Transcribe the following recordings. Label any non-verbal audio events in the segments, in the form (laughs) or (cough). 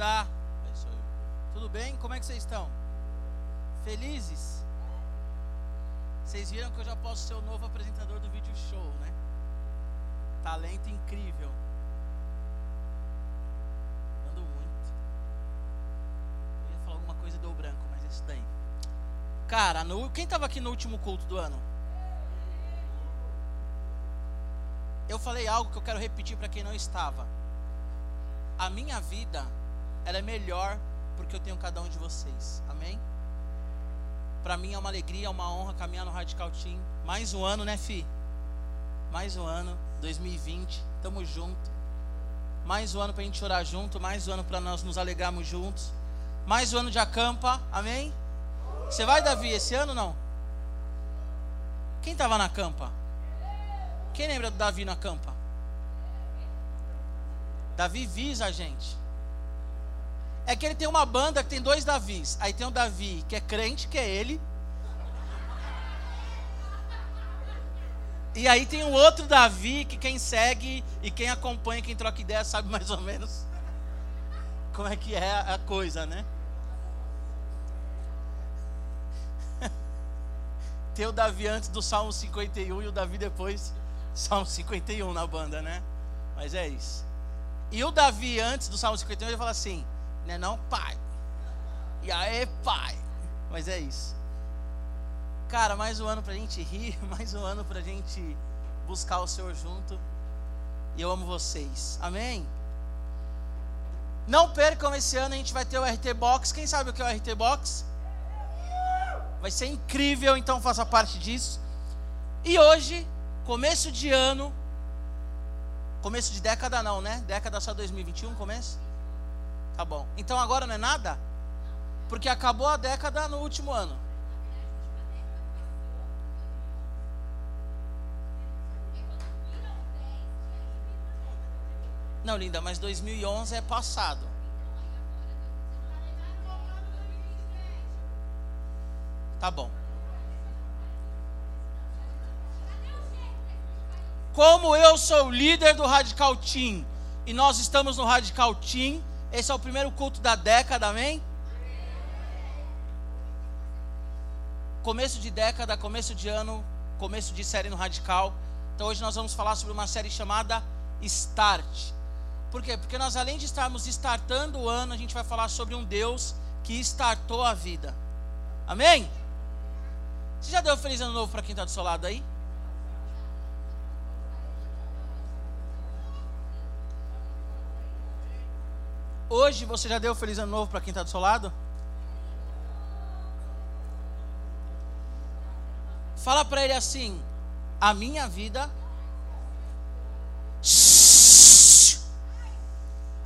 É. Tudo bem? Como é que vocês estão? Felizes? Vocês viram que eu já posso ser o novo apresentador do vídeo show, né? Talento incrível. Ando muito. Eu ia falar alguma coisa e deu branco, mas é isso daí. Cara, no, quem estava aqui no último culto do ano? Eu falei algo que eu quero repetir para quem não estava. A minha vida, ela é melhor porque eu tenho cada um de vocês. Amém? Para mim é uma alegria, é uma honra caminhar no Radical Team. Mais um ano, né, Fi? Mais um ano, 2020. Tamo junto. Mais um ano para a gente orar junto. Mais um ano para nós nos alegrarmos juntos. Mais um ano de acampa. Amém? Você vai, Davi, esse ano não? Quem estava na campa? Quem lembra do Davi na campa? Davi visa a gente. É que ele tem uma banda que tem dois Davis. Aí tem um Davi que é crente, que é ele. E aí tem um outro Davi que quem segue e quem acompanha, quem troca ideia, sabe mais ou menos como é que é a coisa, né? (laughs) Tem o Davi antes do Salmo 51 e o Davi depois, Salmo 51 na banda, né? Mas é isso. E o Davi antes do Salmo 51 ele fala assim: né não, pai? E aí, pai? Mas é isso. Cara, mais um ano pra gente rir, (laughs) mais um ano pra gente buscar o Senhor junto. E eu amo vocês. Amém? Não percam esse ano, a gente vai ter o RT Box. Quem sabe o que é o RT Box? Vai ser incrível, então faça parte disso. E hoje, começo de ano, começo de década não, né? Década só 2021, começo? Tá bom. Então agora não é nada? Porque acabou a década no último ano. Não, linda, mas 2011 é passado. Tá bom. Como eu sou líder do Radical Team e nós estamos no Radical Team, esse é o primeiro culto da década, amém? Começo de década, começo de ano, começo de série no Radical. Então hoje nós vamos falar sobre uma série chamada Start. Por quê? Porque nós além de estarmos startando o ano, a gente vai falar sobre um Deus que startou a vida. Amém? Você já deu feliz ano novo para quem está do seu lado aí? Hoje você já deu feliz ano novo para quem está do seu lado? Fala para ele assim: a minha vida. (laughs)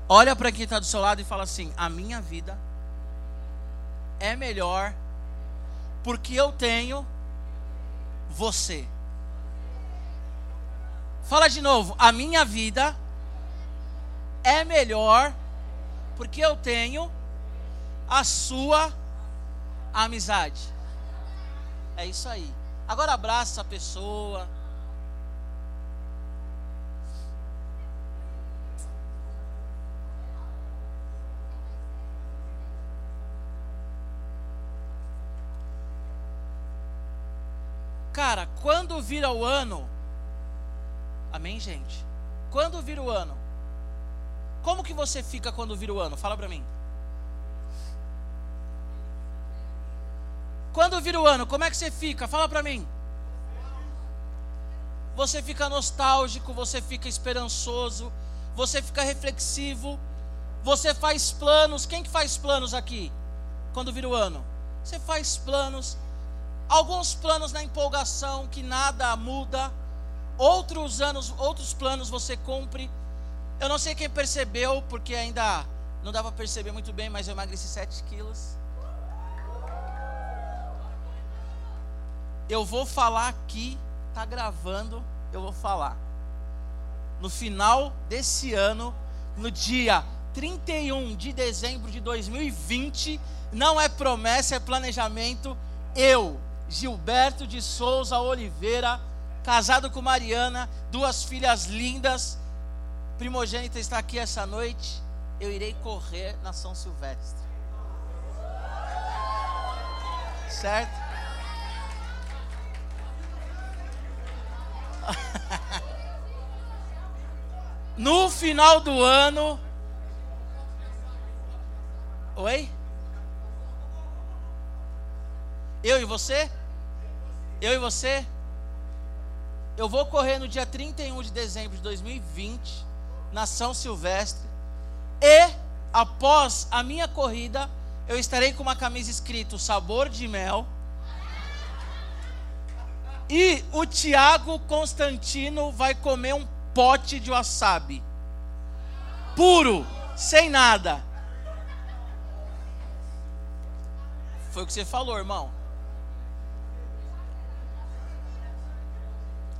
Olha para quem está do seu lado e fala assim: a minha vida é melhor porque eu tenho você. Fala de novo, a minha vida é melhor porque eu tenho a sua amizade. É isso aí. Agora abraça a pessoa. Cara, quando vira o ano, amém, gente? Quando vira o ano, como que você fica quando vira o ano? Fala pra mim. Quando vira o ano, como é que você fica? Fala pra mim. Você fica nostálgico, você fica esperançoso, você fica reflexivo, você faz planos. Quem que faz planos aqui? Quando vira o ano? Você faz planos, alguns planos na empolgação que nada muda, outros anos, outros planos você cumpre. Eu não sei quem percebeu, porque ainda não dá para perceber muito bem, mas eu emagreci 7 quilos. Eu vou falar aqui, tá gravando, eu vou falar. No final desse ano, no dia 31 de dezembro de 2020, não é promessa, é planejamento. Eu Gilberto de Souza Oliveira, casado com Mariana, duas filhas lindas. Primogênita está aqui essa noite. eu irei correr na São Silvestre. Certo? (laughs) no final do ano. Oi? Eu e você? Eu e você? Eu vou correr no dia 31 de dezembro de 2020, na São Silvestre. E, após a minha corrida, eu estarei com uma camisa escrito sabor de mel. E o Tiago Constantino vai comer um pote de wasabi. Puro, sem nada. Foi o que você falou, irmão.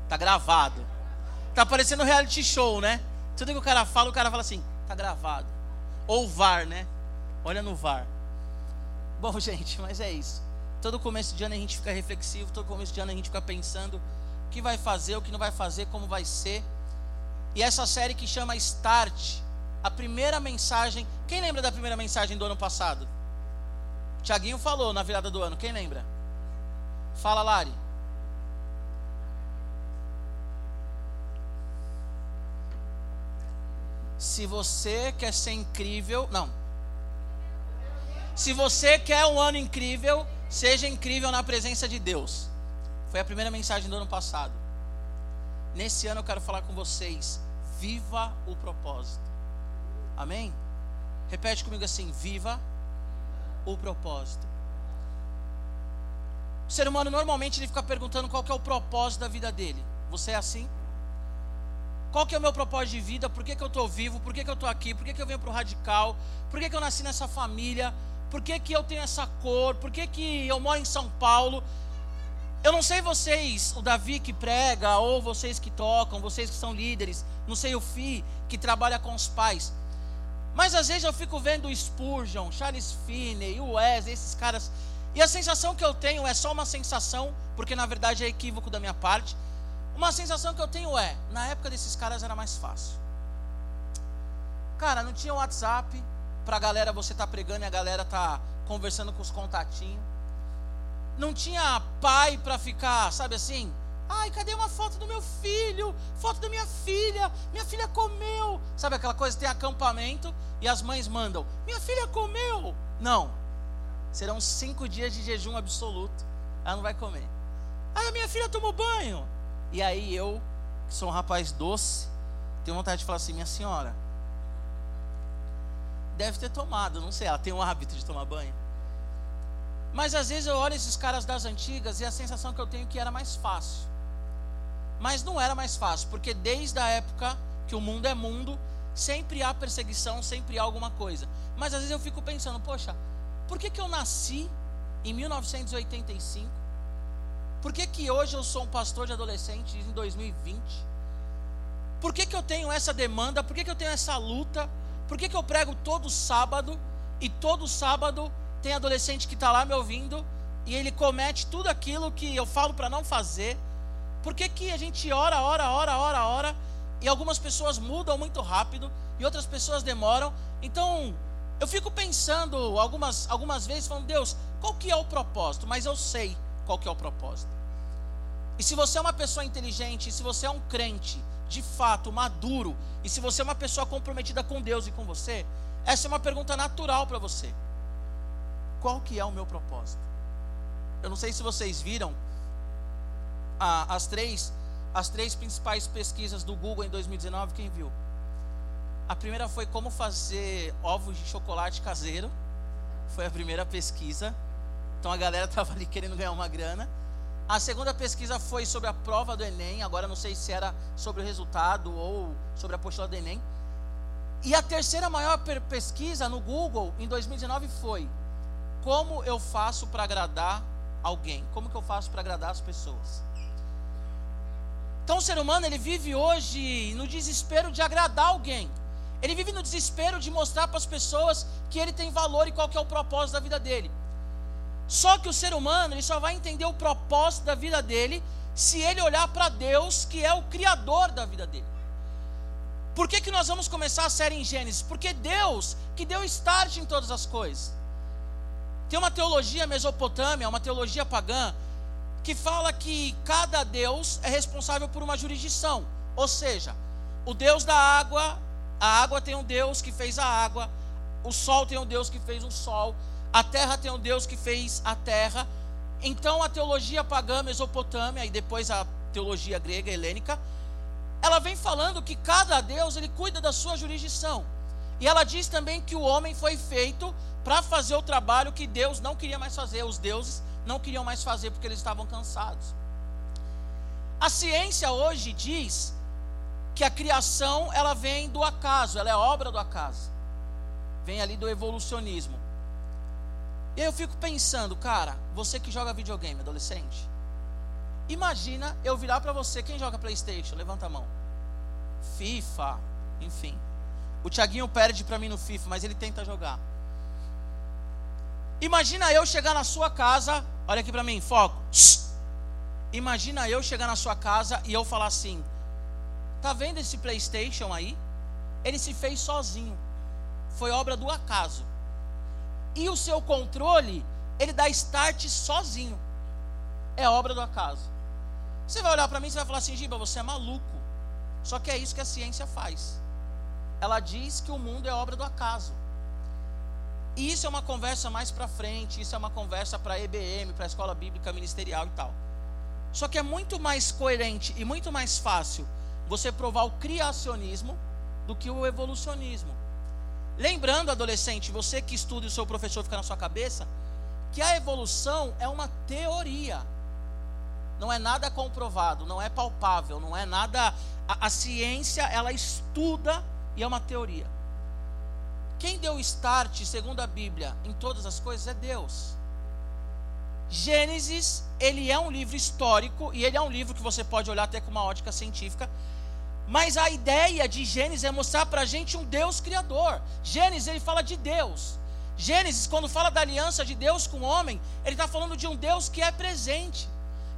Tá gravado. Tá parecendo um reality show, né? Tudo que o cara fala, o cara fala assim, tá gravado. Ou VAR, né? Olha no VAR. Bom, (laughs) gente, mas é isso. Todo começo de ano a gente fica reflexivo, todo começo de ano a gente fica pensando o que vai fazer, o que não vai fazer, como vai ser. E essa série que chama Start, a primeira mensagem. Quem lembra da primeira mensagem do ano passado? Tiaguinho falou na virada do ano, quem lembra? Fala, Lari. Se você quer ser incrível, não, se você quer um ano incrível, seja incrível na presença de Deus. Foi a primeira mensagem do ano passado. Nesse ano eu quero falar com vocês. Viva o propósito. Amém? Repete comigo assim: viva o propósito. O ser humano normalmente ele fica perguntando qual é o propósito da vida dele. Você é assim? Qual que é o meu propósito de vida? Por que, que eu estou vivo? Por que, que eu estou aqui? Por que, que eu venho para o radical? Por que, que eu nasci nessa família? por que, que eu tenho essa cor, por que, que eu moro em São Paulo. Eu não sei vocês, o Davi que prega, ou vocês que tocam, vocês que são líderes, não sei o Fi que trabalha com os pais. Mas às vezes eu fico vendo o Spurgeon, Charles Finney, o Wesley, esses caras, e a sensação que eu tenho é só uma sensação, porque na verdade é equívoco da minha parte. Uma sensação que eu tenho é, na época desses caras era mais fácil. Cara, não tinha WhatsApp, para a galera você tá pregando e a galera tá conversando com os contatinhos. Não tinha pai para ficar, sabe assim? Ai, cadê uma foto do meu filho? Foto da minha filha. Minha filha comeu. Sabe aquela coisa? Tem acampamento e as mães mandam. Minha filha comeu. Não. Serão cinco dias de jejum absoluto. Ela não vai comer. Ai, a minha filha tomou banho. E aí eu, que sou um rapaz doce, tenho vontade de falar assim: minha senhora, deve ter tomado, não sei, ela tem o hábito de tomar banho. Mas às vezes eu olho esses caras das antigas e a sensação que eu tenho é que era mais fácil. Mas não era mais fácil, porque desde a época que o mundo é mundo, sempre há perseguição, sempre há alguma coisa. Mas às vezes eu fico pensando, poxa, por que, que eu nasci em 1985? Por que, que hoje eu sou um pastor de adolescentes em 2020? Por que, que eu tenho essa demanda? Por que, que eu tenho essa luta? Por que, que eu prego todo sábado e todo sábado tem adolescente que está lá me ouvindo e ele comete tudo aquilo que eu falo para não fazer? Por que, que a gente ora, ora, ora, ora, ora e algumas pessoas mudam muito rápido e outras pessoas demoram? Então, eu fico pensando algumas, algumas vezes, falando, Deus, qual que é o propósito? Mas eu sei qual que é o propósito. E se você é uma pessoa inteligente, se você é um crente, de fato maduro, e se você é uma pessoa comprometida com Deus e com você, essa é uma pergunta natural para você. Qual que é o meu propósito? Eu não sei se vocês viram ah, as três as três principais pesquisas do Google em 2019, quem viu? A primeira foi como fazer ovos de chocolate caseiro. Foi a primeira pesquisa. Então a galera estava ali querendo ganhar uma grana. A segunda pesquisa foi sobre a prova do Enem, agora não sei se era sobre o resultado ou sobre a apostila do Enem. E a terceira maior pesquisa no Google em 2019 foi: como eu faço para agradar alguém? Como que eu faço para agradar as pessoas? Então o ser humano ele vive hoje no desespero de agradar alguém. Ele vive no desespero de mostrar para as pessoas que ele tem valor e qual que é o propósito da vida dele. Só que o ser humano ele só vai entender o propósito da vida dele se ele olhar para Deus, que é o criador da vida dele. Por que, que nós vamos começar a série em Gênesis? Porque Deus que deu start em todas as coisas. Tem uma teologia mesopotâmia, uma teologia pagã, que fala que cada Deus é responsável por uma jurisdição. Ou seja, o Deus da água, a água tem um Deus que fez a água, o sol tem um Deus que fez o sol, a terra tem um Deus que fez a terra. Então a teologia pagã mesopotâmia e depois a teologia grega helênica, ela vem falando que cada Deus ele cuida da sua jurisdição. E ela diz também que o homem foi feito para fazer o trabalho que Deus não queria mais fazer, os deuses não queriam mais fazer porque eles estavam cansados. A ciência hoje diz que a criação ela vem do acaso, ela é obra do acaso. Vem ali do evolucionismo. E aí eu fico pensando, cara, você que joga videogame, adolescente, imagina eu virar para você, quem joga PlayStation? Levanta a mão. FIFA, enfim. O Thiaguinho perde para mim no FIFA, mas ele tenta jogar. Imagina eu chegar na sua casa, olha aqui para mim, foco. Imagina eu chegar na sua casa e eu falar assim: Tá vendo esse PlayStation aí? Ele se fez sozinho. Foi obra do acaso. E o seu controle, ele dá start sozinho. É obra do acaso. Você vai olhar para mim e vai falar assim: Giba, você é maluco. Só que é isso que a ciência faz. Ela diz que o mundo é obra do acaso. E isso é uma conversa mais para frente, isso é uma conversa para EBM, para a escola bíblica ministerial e tal. Só que é muito mais coerente e muito mais fácil você provar o criacionismo do que o evolucionismo. Lembrando, adolescente, você que estuda e o seu professor fica na sua cabeça, que a evolução é uma teoria. Não é nada comprovado, não é palpável, não é nada. A, a ciência, ela estuda e é uma teoria. Quem deu start, segundo a Bíblia, em todas as coisas é Deus. Gênesis, ele é um livro histórico e ele é um livro que você pode olhar até com uma ótica científica. Mas a ideia de Gênesis é mostrar para a gente um Deus criador. Gênesis, ele fala de Deus. Gênesis, quando fala da aliança de Deus com o homem, ele está falando de um Deus que é presente.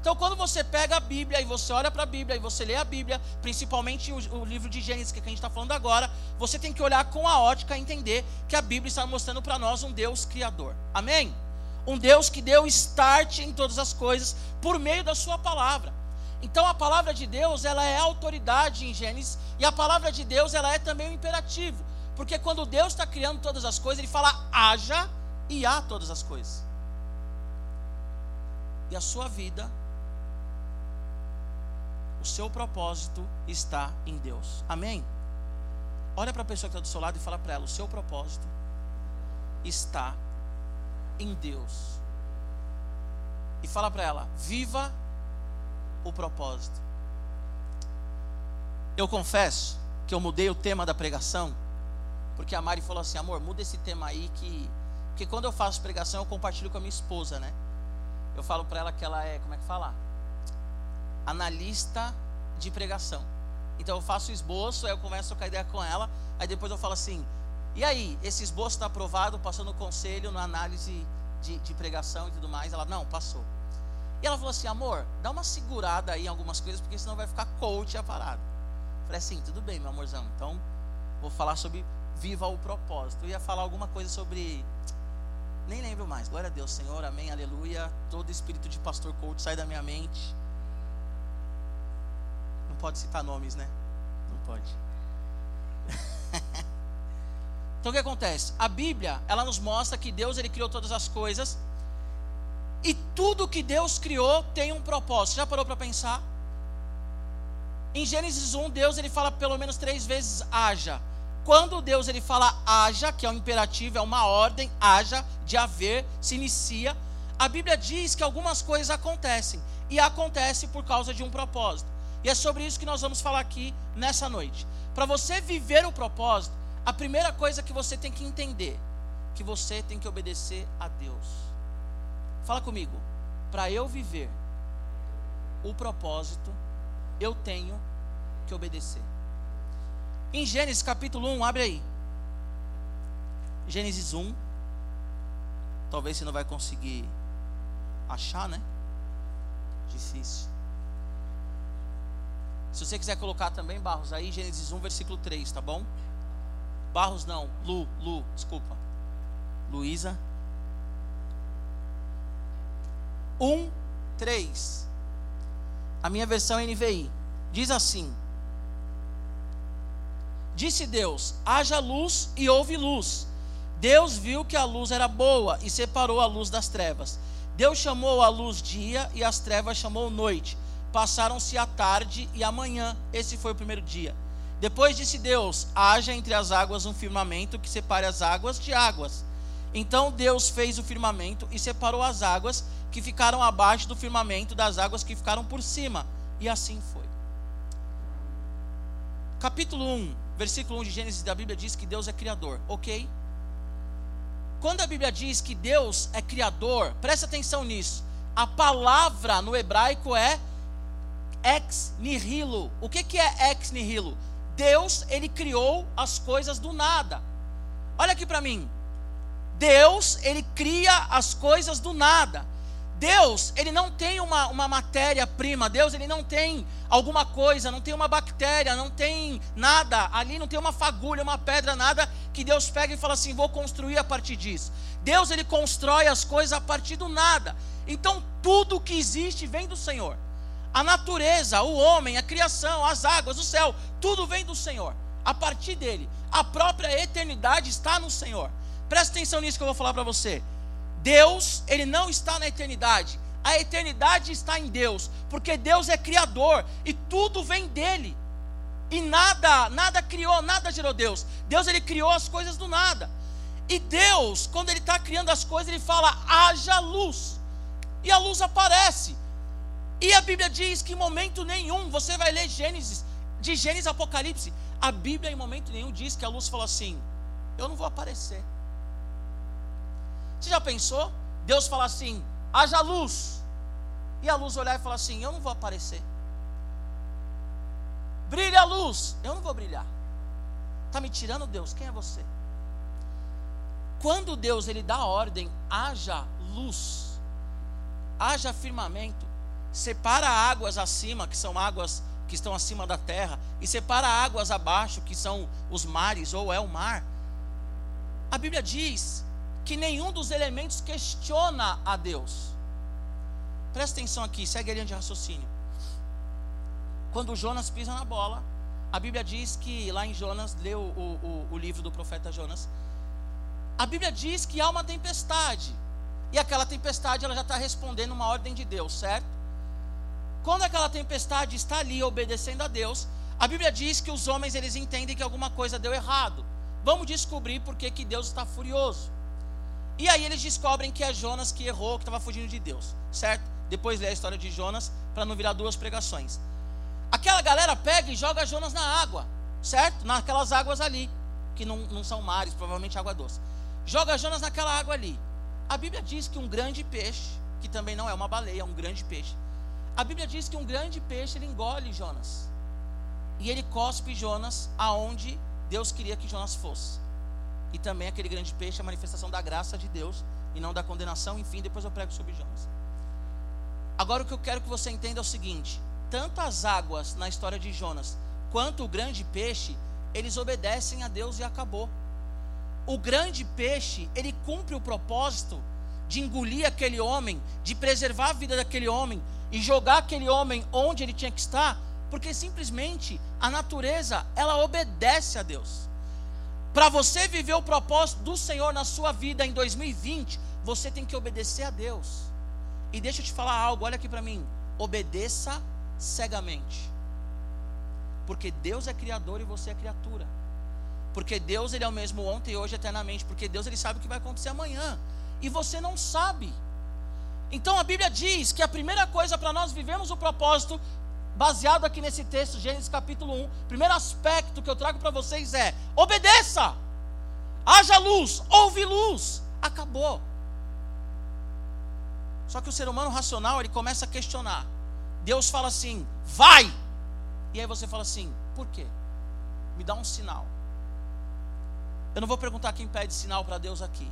Então, quando você pega a Bíblia e você olha para a Bíblia e você lê a Bíblia, principalmente o, o livro de Gênesis que a gente está falando agora, você tem que olhar com a ótica e entender que a Bíblia está mostrando para nós um Deus criador. Amém? Um Deus que deu start em todas as coisas por meio da Sua palavra. Então, a palavra de Deus ela é autoridade em Gênesis e a palavra de Deus ela é também um imperativo, porque quando Deus está criando todas as coisas, Ele fala haja e há todas as coisas. E a sua vida o seu propósito está em Deus. Amém? Olha para a pessoa que está do seu lado e fala para ela: o seu propósito está em Deus. E fala para ela: viva o propósito. Eu confesso que eu mudei o tema da pregação, porque a Mari falou assim: amor, muda esse tema aí que. Porque quando eu faço pregação, eu compartilho com a minha esposa, né? Eu falo para ela que ela é, como é que fala? analista de pregação. Então eu faço o esboço, aí eu começo a trocar ideia com ela, aí depois eu falo assim: e aí, esse esboço está aprovado, passou no conselho, na análise de, de, pregação e tudo mais? Ela, não, passou. E ela falou assim: amor, dá uma segurada aí em algumas coisas, porque senão vai ficar coach a parada. Falei assim: tudo bem, meu amorzão, então vou falar sobre viva o propósito. Eu ia falar alguma coisa sobre. Nem lembro mais. Glória a Deus, Senhor, amém, aleluia. Todo espírito de pastor coach sai da minha mente pode citar nomes, né? Não pode. (laughs) então o que acontece? A Bíblia, ela nos mostra que Deus ele criou todas as coisas e tudo que Deus criou tem um propósito. Já parou para pensar? Em Gênesis 1, Deus ele fala pelo menos três vezes haja. Quando Deus ele fala haja, que é um imperativo, é uma ordem, haja, de haver, se inicia, a Bíblia diz que algumas coisas acontecem. E acontece por causa de um propósito. E é sobre isso que nós vamos falar aqui nessa noite. Para você viver o propósito, a primeira coisa que você tem que entender, que você tem que obedecer a Deus. Fala comigo. Para eu viver o propósito, eu tenho que obedecer. Em Gênesis capítulo 1, abre aí. Gênesis 1. Talvez você não vai conseguir achar, né? Difícil. Se você quiser colocar também, Barros, aí Gênesis 1, versículo 3, tá bom? Barros não, Lu, Lu, desculpa. Luísa. 1, 3. A minha versão NVI. Diz assim: Disse Deus: haja luz e houve luz. Deus viu que a luz era boa e separou a luz das trevas. Deus chamou a luz dia e as trevas chamou noite. Passaram-se a tarde e a manhã. Esse foi o primeiro dia. Depois disse Deus: haja entre as águas um firmamento que separe as águas de águas. Então Deus fez o firmamento e separou as águas que ficaram abaixo do firmamento das águas que ficaram por cima. E assim foi. Capítulo 1, versículo 1 de Gênesis da Bíblia diz que Deus é criador, ok? Quando a Bíblia diz que Deus é criador, presta atenção nisso. A palavra no hebraico é ex nihilo. O que, que é ex nihilo? Deus, ele criou as coisas do nada. Olha aqui para mim. Deus, ele cria as coisas do nada. Deus, ele não tem uma, uma matéria-prima, Deus, ele não tem alguma coisa, não tem uma bactéria, não tem nada, ali não tem uma fagulha, uma pedra, nada, que Deus pega e fala assim: vou construir a partir disso. Deus, ele constrói as coisas a partir do nada. Então, tudo que existe vem do Senhor. A natureza, o homem, a criação, as águas, o céu, tudo vem do Senhor, a partir dele. A própria eternidade está no Senhor. Presta atenção nisso que eu vou falar para você. Deus, ele não está na eternidade. A eternidade está em Deus, porque Deus é criador e tudo vem dele. E nada, nada criou, nada gerou Deus. Deus ele criou as coisas do nada. E Deus, quando ele está criando as coisas, ele fala: haja luz. E a luz aparece. E a Bíblia diz que em momento nenhum, você vai ler Gênesis, de Gênesis Apocalipse, a Bíblia em momento nenhum diz que a luz falou assim: eu não vou aparecer. Você já pensou? Deus fala assim: haja luz. E a luz olhar e falar assim: eu não vou aparecer. Brilha a luz. Eu não vou brilhar. Está me tirando Deus? Quem é você? Quando Deus ele dá ordem, haja luz, haja firmamento, separa águas acima, que são águas que estão acima da terra, e separa águas abaixo, que são os mares ou é o mar. A Bíblia diz que nenhum dos elementos questiona a Deus. Presta atenção aqui, segue a linha de raciocínio. Quando Jonas pisa na bola, a Bíblia diz que, lá em Jonas, leu o, o, o livro do profeta Jonas, a Bíblia diz que há uma tempestade. E aquela tempestade ela já está respondendo uma ordem de Deus, certo? Quando aquela tempestade está ali obedecendo a Deus, a Bíblia diz que os homens eles entendem que alguma coisa deu errado. Vamos descobrir por que, que Deus está furioso. E aí eles descobrem que é Jonas que errou, que estava fugindo de Deus, certo? Depois lê a história de Jonas para não virar duas pregações. Aquela galera pega e joga Jonas na água, certo? Naquelas águas ali, que não, não são mares, provavelmente água doce. Joga Jonas naquela água ali. A Bíblia diz que um grande peixe, que também não é uma baleia, é um grande peixe. A Bíblia diz que um grande peixe ele engole Jonas. E ele cospe Jonas aonde Deus queria que Jonas fosse e também aquele grande peixe, a manifestação da graça de Deus e não da condenação. Enfim, depois eu prego sobre Jonas. Agora o que eu quero que você entenda é o seguinte: tanto as águas na história de Jonas quanto o grande peixe, eles obedecem a Deus e acabou. O grande peixe, ele cumpre o propósito de engolir aquele homem, de preservar a vida daquele homem e jogar aquele homem onde ele tinha que estar, porque simplesmente a natureza, ela obedece a Deus. Para você viver o propósito do Senhor na sua vida em 2020, você tem que obedecer a Deus. E deixa eu te falar algo, olha aqui para mim. Obedeça cegamente. Porque Deus é criador e você é criatura. Porque Deus ele é o mesmo ontem e hoje eternamente, porque Deus ele sabe o que vai acontecer amanhã e você não sabe. Então a Bíblia diz que a primeira coisa para nós vivermos o propósito baseado aqui nesse texto, Gênesis capítulo 1, primeiro aspecto que eu trago para vocês é: obedeça, haja luz, ouve luz, acabou. Só que o ser humano racional ele começa a questionar. Deus fala assim: vai, e aí você fala assim: por quê? Me dá um sinal. Eu não vou perguntar quem pede sinal para Deus aqui,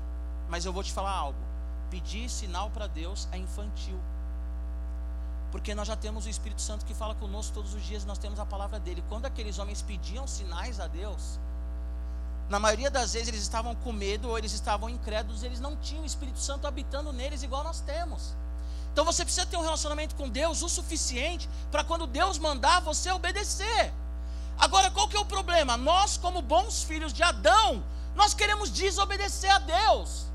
mas eu vou te falar algo. Pedir sinal para Deus é infantil. Porque nós já temos o Espírito Santo que fala conosco todos os dias, nós temos a palavra dele. Quando aqueles homens pediam sinais a Deus, na maioria das vezes eles estavam com medo ou eles estavam incrédulos, eles não tinham o Espírito Santo habitando neles igual nós temos. Então você precisa ter um relacionamento com Deus o suficiente para quando Deus mandar você obedecer. Agora, qual que é o problema? Nós, como bons filhos de Adão, nós queremos desobedecer a Deus.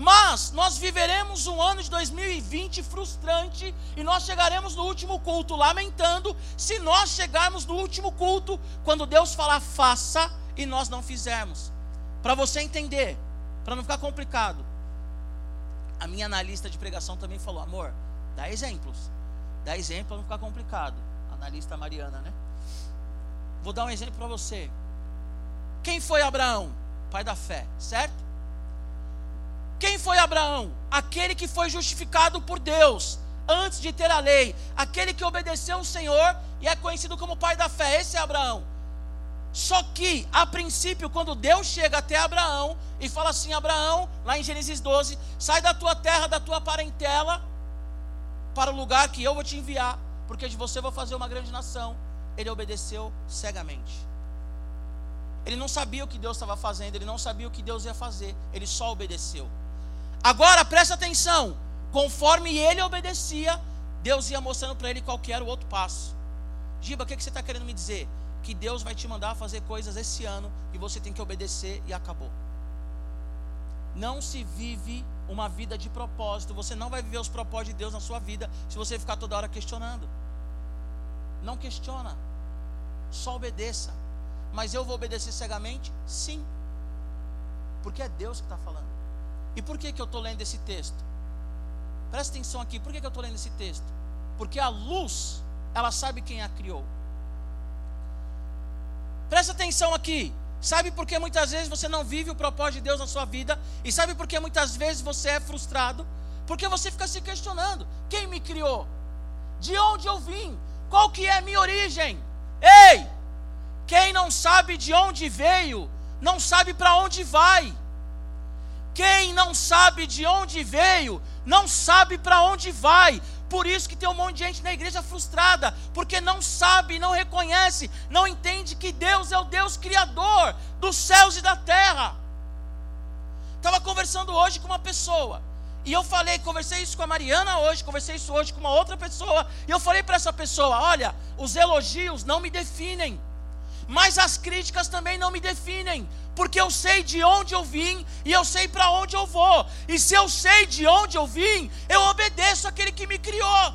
Mas nós viveremos um ano de 2020 frustrante e nós chegaremos no último culto lamentando se nós chegarmos no último culto quando Deus falar faça e nós não fizermos. Para você entender, para não ficar complicado. A minha analista de pregação também falou: amor, dá exemplos. Dá exemplo para não ficar complicado. Analista Mariana, né? Vou dar um exemplo para você. Quem foi Abraão? Pai da fé, certo? Quem foi Abraão? Aquele que foi justificado por Deus antes de ter a lei, aquele que obedeceu ao Senhor e é conhecido como pai da fé. Esse é Abraão. Só que, a princípio, quando Deus chega até Abraão e fala assim: Abraão, lá em Gênesis 12, sai da tua terra, da tua parentela, para o lugar que eu vou te enviar, porque de você vou fazer uma grande nação. Ele obedeceu cegamente. Ele não sabia o que Deus estava fazendo, ele não sabia o que Deus ia fazer, ele só obedeceu. Agora presta atenção: conforme ele obedecia, Deus ia mostrando para ele qual era o outro passo. Giba, o que, que você está querendo me dizer? Que Deus vai te mandar fazer coisas esse ano e você tem que obedecer e acabou. Não se vive uma vida de propósito. Você não vai viver os propósitos de Deus na sua vida se você ficar toda hora questionando. Não questiona, só obedeça. Mas eu vou obedecer cegamente? Sim, porque é Deus que está falando. E por que, que eu estou lendo esse texto? Presta atenção aqui, por que, que eu estou lendo esse texto? Porque a luz, ela sabe quem a criou. Presta atenção aqui. Sabe por que muitas vezes você não vive o propósito de Deus na sua vida? E sabe por que muitas vezes você é frustrado? Porque você fica se questionando: quem me criou? De onde eu vim? Qual que é a minha origem? Ei! Quem não sabe de onde veio, não sabe para onde vai. Quem não sabe de onde veio, não sabe para onde vai. Por isso que tem um monte de gente na igreja frustrada, porque não sabe, não reconhece, não entende que Deus é o Deus criador dos céus e da terra. Estava conversando hoje com uma pessoa, e eu falei, conversei isso com a Mariana hoje, conversei isso hoje com uma outra pessoa, e eu falei para essa pessoa: olha, os elogios não me definem, mas as críticas também não me definem, porque eu sei de onde eu vim e eu sei para onde eu vou. E se eu sei de onde eu vim, eu obedeço aquele que me criou.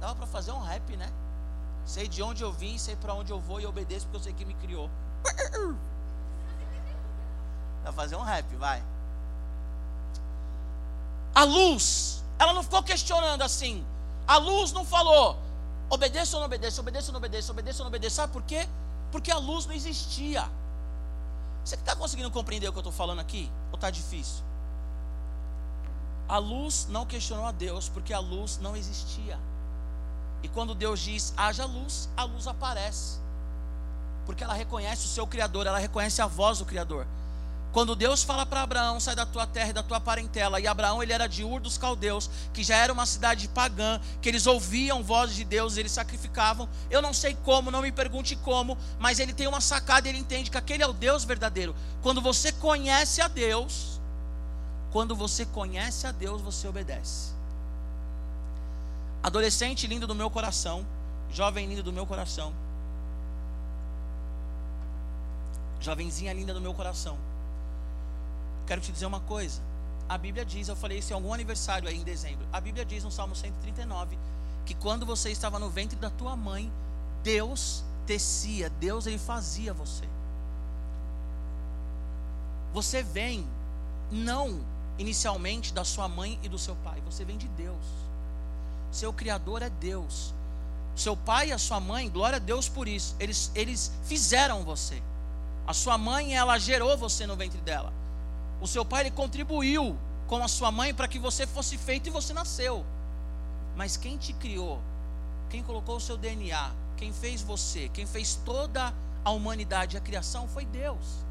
Dava para fazer um rap, né? Sei de onde eu vim, sei para onde eu vou e obedeço porque eu sei que me criou. (laughs) Dá para fazer um rap, vai. A luz, ela não ficou questionando assim. A luz não falou, obedeça ou não obedeça, obedeça ou não obedeça, obedeça ou não obedeça. Sabe por quê? Porque a luz não existia. Você está conseguindo compreender o que eu estou falando aqui? Ou está difícil? A luz não questionou a Deus, porque a luz não existia. E quando Deus diz haja luz, a luz aparece. Porque ela reconhece o seu Criador, ela reconhece a voz do Criador. Quando Deus fala para Abraão, sai da tua terra e da tua parentela, e Abraão ele era de Ur dos Caldeus, que já era uma cidade pagã, que eles ouviam vozes de Deus, eles sacrificavam. Eu não sei como, não me pergunte como, mas ele tem uma sacada, ele entende que aquele é o Deus verdadeiro. Quando você conhece a Deus, quando você conhece a Deus, você obedece. Adolescente lindo do meu coração, jovem lindo do meu coração, jovenzinha linda do meu coração. Quero te dizer uma coisa. A Bíblia diz, eu falei isso em algum aniversário aí em dezembro. A Bíblia diz no Salmo 139 que quando você estava no ventre da tua mãe, Deus tecia, Deus ele fazia você. Você vem não inicialmente da sua mãe e do seu pai, você vem de Deus. Seu criador é Deus. Seu pai e a sua mãe, glória a Deus por isso. Eles eles fizeram você. A sua mãe, ela gerou você no ventre dela. O seu pai ele contribuiu com a sua mãe para que você fosse feito e você nasceu. Mas quem te criou, quem colocou o seu DNA, quem fez você, quem fez toda a humanidade, a criação foi Deus.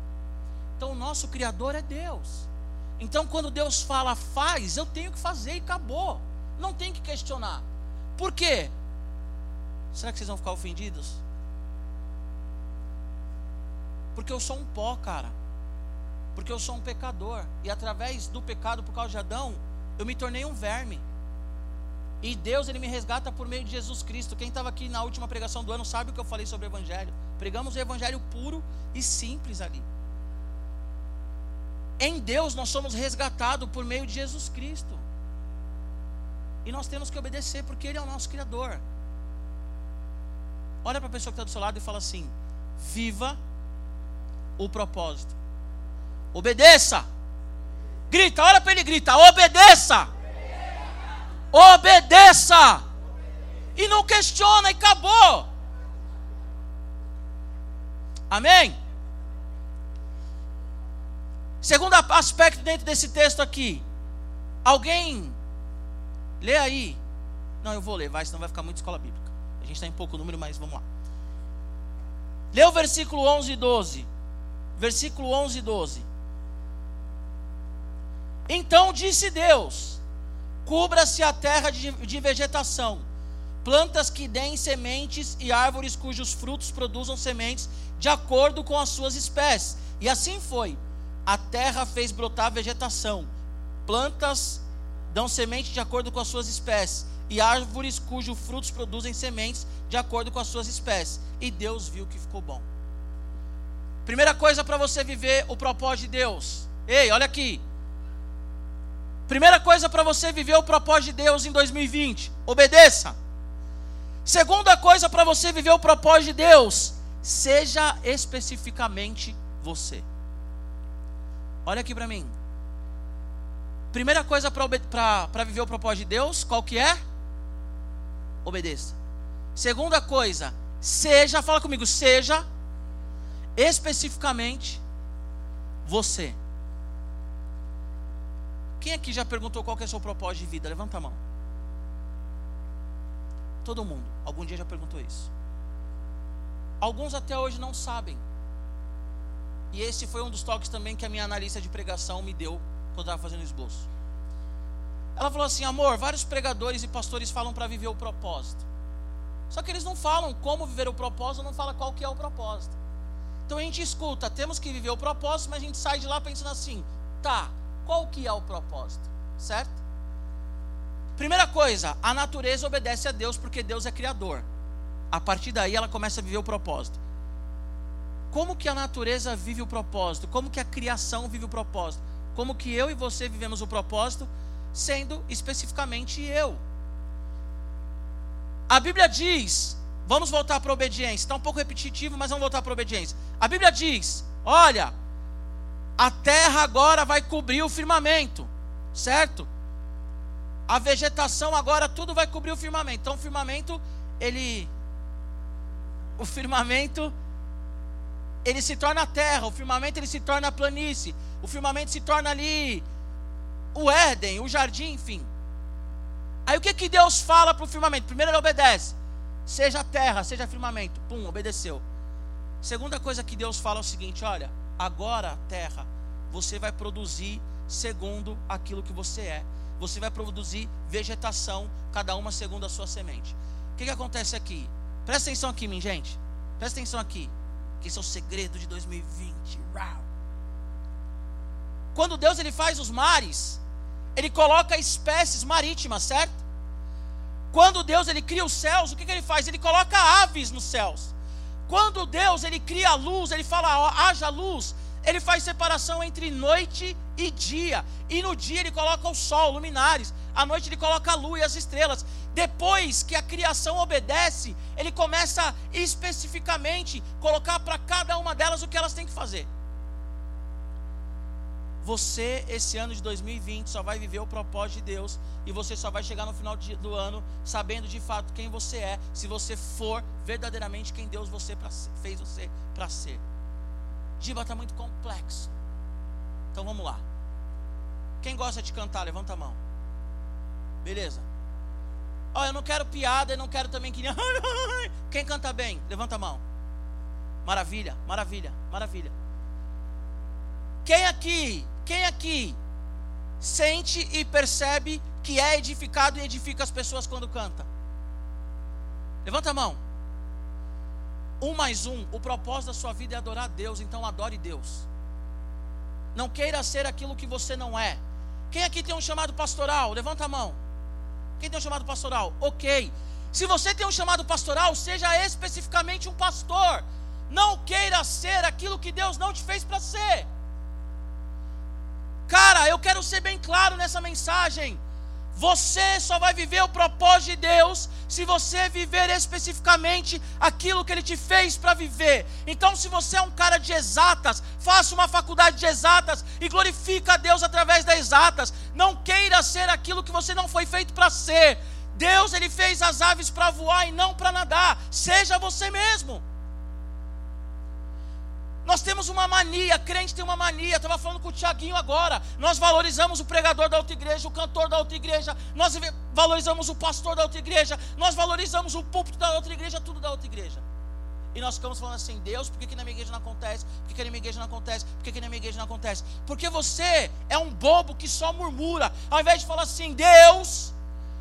Então o nosso criador é Deus. Então quando Deus fala faz, eu tenho que fazer e acabou. Não tem que questionar. Por quê? Será que vocês vão ficar ofendidos? Porque eu sou um pó, cara. Porque eu sou um pecador. E através do pecado, por causa de Adão, eu me tornei um verme. E Deus, Ele me resgata por meio de Jesus Cristo. Quem estava aqui na última pregação do ano sabe o que eu falei sobre o Evangelho. Pregamos o Evangelho puro e simples ali. Em Deus nós somos resgatados por meio de Jesus Cristo. E nós temos que obedecer, porque Ele é o nosso Criador. Olha para a pessoa que está do seu lado e fala assim: viva o propósito. Obedeça. Grita, olha para ele grita, obedeça. Obedeça. E não questiona e acabou. Amém? Segundo aspecto dentro desse texto aqui. Alguém lê aí. Não, eu vou ler, vai, senão vai ficar muito escola bíblica. A gente está em pouco número, mas vamos lá. Lê o versículo 11 e 12. Versículo 11 e 12. Então disse Deus: Cubra-se a terra de, de vegetação, plantas que deem sementes e árvores cujos frutos produzam sementes de acordo com as suas espécies. E assim foi. A terra fez brotar vegetação, plantas dão semente de acordo com as suas espécies, e árvores cujos frutos produzem sementes de acordo com as suas espécies. E Deus viu que ficou bom. Primeira coisa para você viver o propósito de Deus. Ei, olha aqui. Primeira coisa para você viver o propósito de Deus em 2020: obedeça. Segunda coisa para você viver o propósito de Deus: seja especificamente você. Olha aqui para mim. Primeira coisa para viver o propósito de Deus, qual que é? Obedeça. Segunda coisa, seja, fala comigo, seja especificamente você. Quem aqui já perguntou qual é o seu propósito de vida? Levanta a mão. Todo mundo, algum dia já perguntou isso. Alguns até hoje não sabem. E esse foi um dos toques também que a minha analista de pregação me deu quando estava fazendo esboço. Ela falou assim: amor, vários pregadores e pastores falam para viver o propósito. Só que eles não falam como viver o propósito, não falam qual que é o propósito. Então a gente escuta, temos que viver o propósito, mas a gente sai de lá pensando assim: tá, qual que é o propósito? Certo? Primeira coisa, a natureza obedece a Deus porque Deus é criador. A partir daí ela começa a viver o propósito. Como que a natureza vive o propósito? Como que a criação vive o propósito? Como que eu e você vivemos o propósito, sendo especificamente eu? A Bíblia diz, vamos voltar para a obediência. Está um pouco repetitivo, mas vamos voltar para a obediência. A Bíblia diz: olha, a terra agora vai cobrir o firmamento, certo? A vegetação agora tudo vai cobrir o firmamento. Então o firmamento, ele o firmamento ele se torna a terra, o firmamento ele se torna a planície, o firmamento se torna ali o Éden, o jardim, enfim. Aí o que que Deus fala para o firmamento? Primeiro ele obedece. Seja terra, seja firmamento. Pum, obedeceu. Segunda coisa que Deus fala é o seguinte: olha, agora, terra, você vai produzir segundo aquilo que você é. Você vai produzir vegetação, cada uma segundo a sua semente. O que, que acontece aqui? Presta atenção aqui, minha gente. Presta atenção aqui. Que esse é o segredo de 2020. Uau. Quando Deus ele faz os mares, ele coloca espécies marítimas, certo? Quando Deus ele cria os céus, o que, que ele faz? Ele coloca aves nos céus. Quando Deus ele cria a luz, ele fala haja luz, ele faz separação entre noite e dia. E no dia ele coloca o sol, luminares. À noite ele coloca a lua e as estrelas. Depois que a criação obedece, ele começa especificamente colocar para cada uma delas o que elas têm que fazer. Você, esse ano de 2020, só vai viver o propósito de Deus. E você só vai chegar no final do ano sabendo de fato quem você é, se você for verdadeiramente quem Deus você pra, fez você para ser. Diba está muito complexo. Então vamos lá. Quem gosta de cantar, levanta a mão. Beleza. Ó, oh, eu não quero piada e não quero também que. (laughs) Quem canta bem, levanta a mão. Maravilha, maravilha, maravilha. Quem aqui quem aqui sente e percebe que é edificado e edifica as pessoas quando canta? Levanta a mão. Um mais um, o propósito da sua vida é adorar Deus, então adore Deus. Não queira ser aquilo que você não é. Quem aqui tem um chamado pastoral? Levanta a mão. Quem tem um chamado pastoral? Ok. Se você tem um chamado pastoral, seja especificamente um pastor. Não queira ser aquilo que Deus não te fez para ser. Cara, eu quero ser bem claro nessa mensagem. Você só vai viver o propósito de Deus se você viver especificamente aquilo que Ele te fez para viver. Então, se você é um cara de exatas, faça uma faculdade de exatas e glorifica a Deus através das exatas. Não queira ser aquilo que você não foi feito para ser. Deus ele fez as aves para voar e não para nadar. Seja você mesmo. Nós temos uma mania, crente tem uma mania. Estava falando com o Tiaguinho agora. Nós valorizamos o pregador da outra igreja, o cantor da outra igreja, nós valorizamos o pastor da outra igreja, nós valorizamos o púlpito da outra igreja, tudo da outra igreja. E nós ficamos falando assim, Deus, por que, que na minha igreja não acontece? Por que, que na minha igreja não acontece? Por que, que na minha igreja não acontece? Porque você é um bobo que só murmura. Ao invés de falar assim, Deus,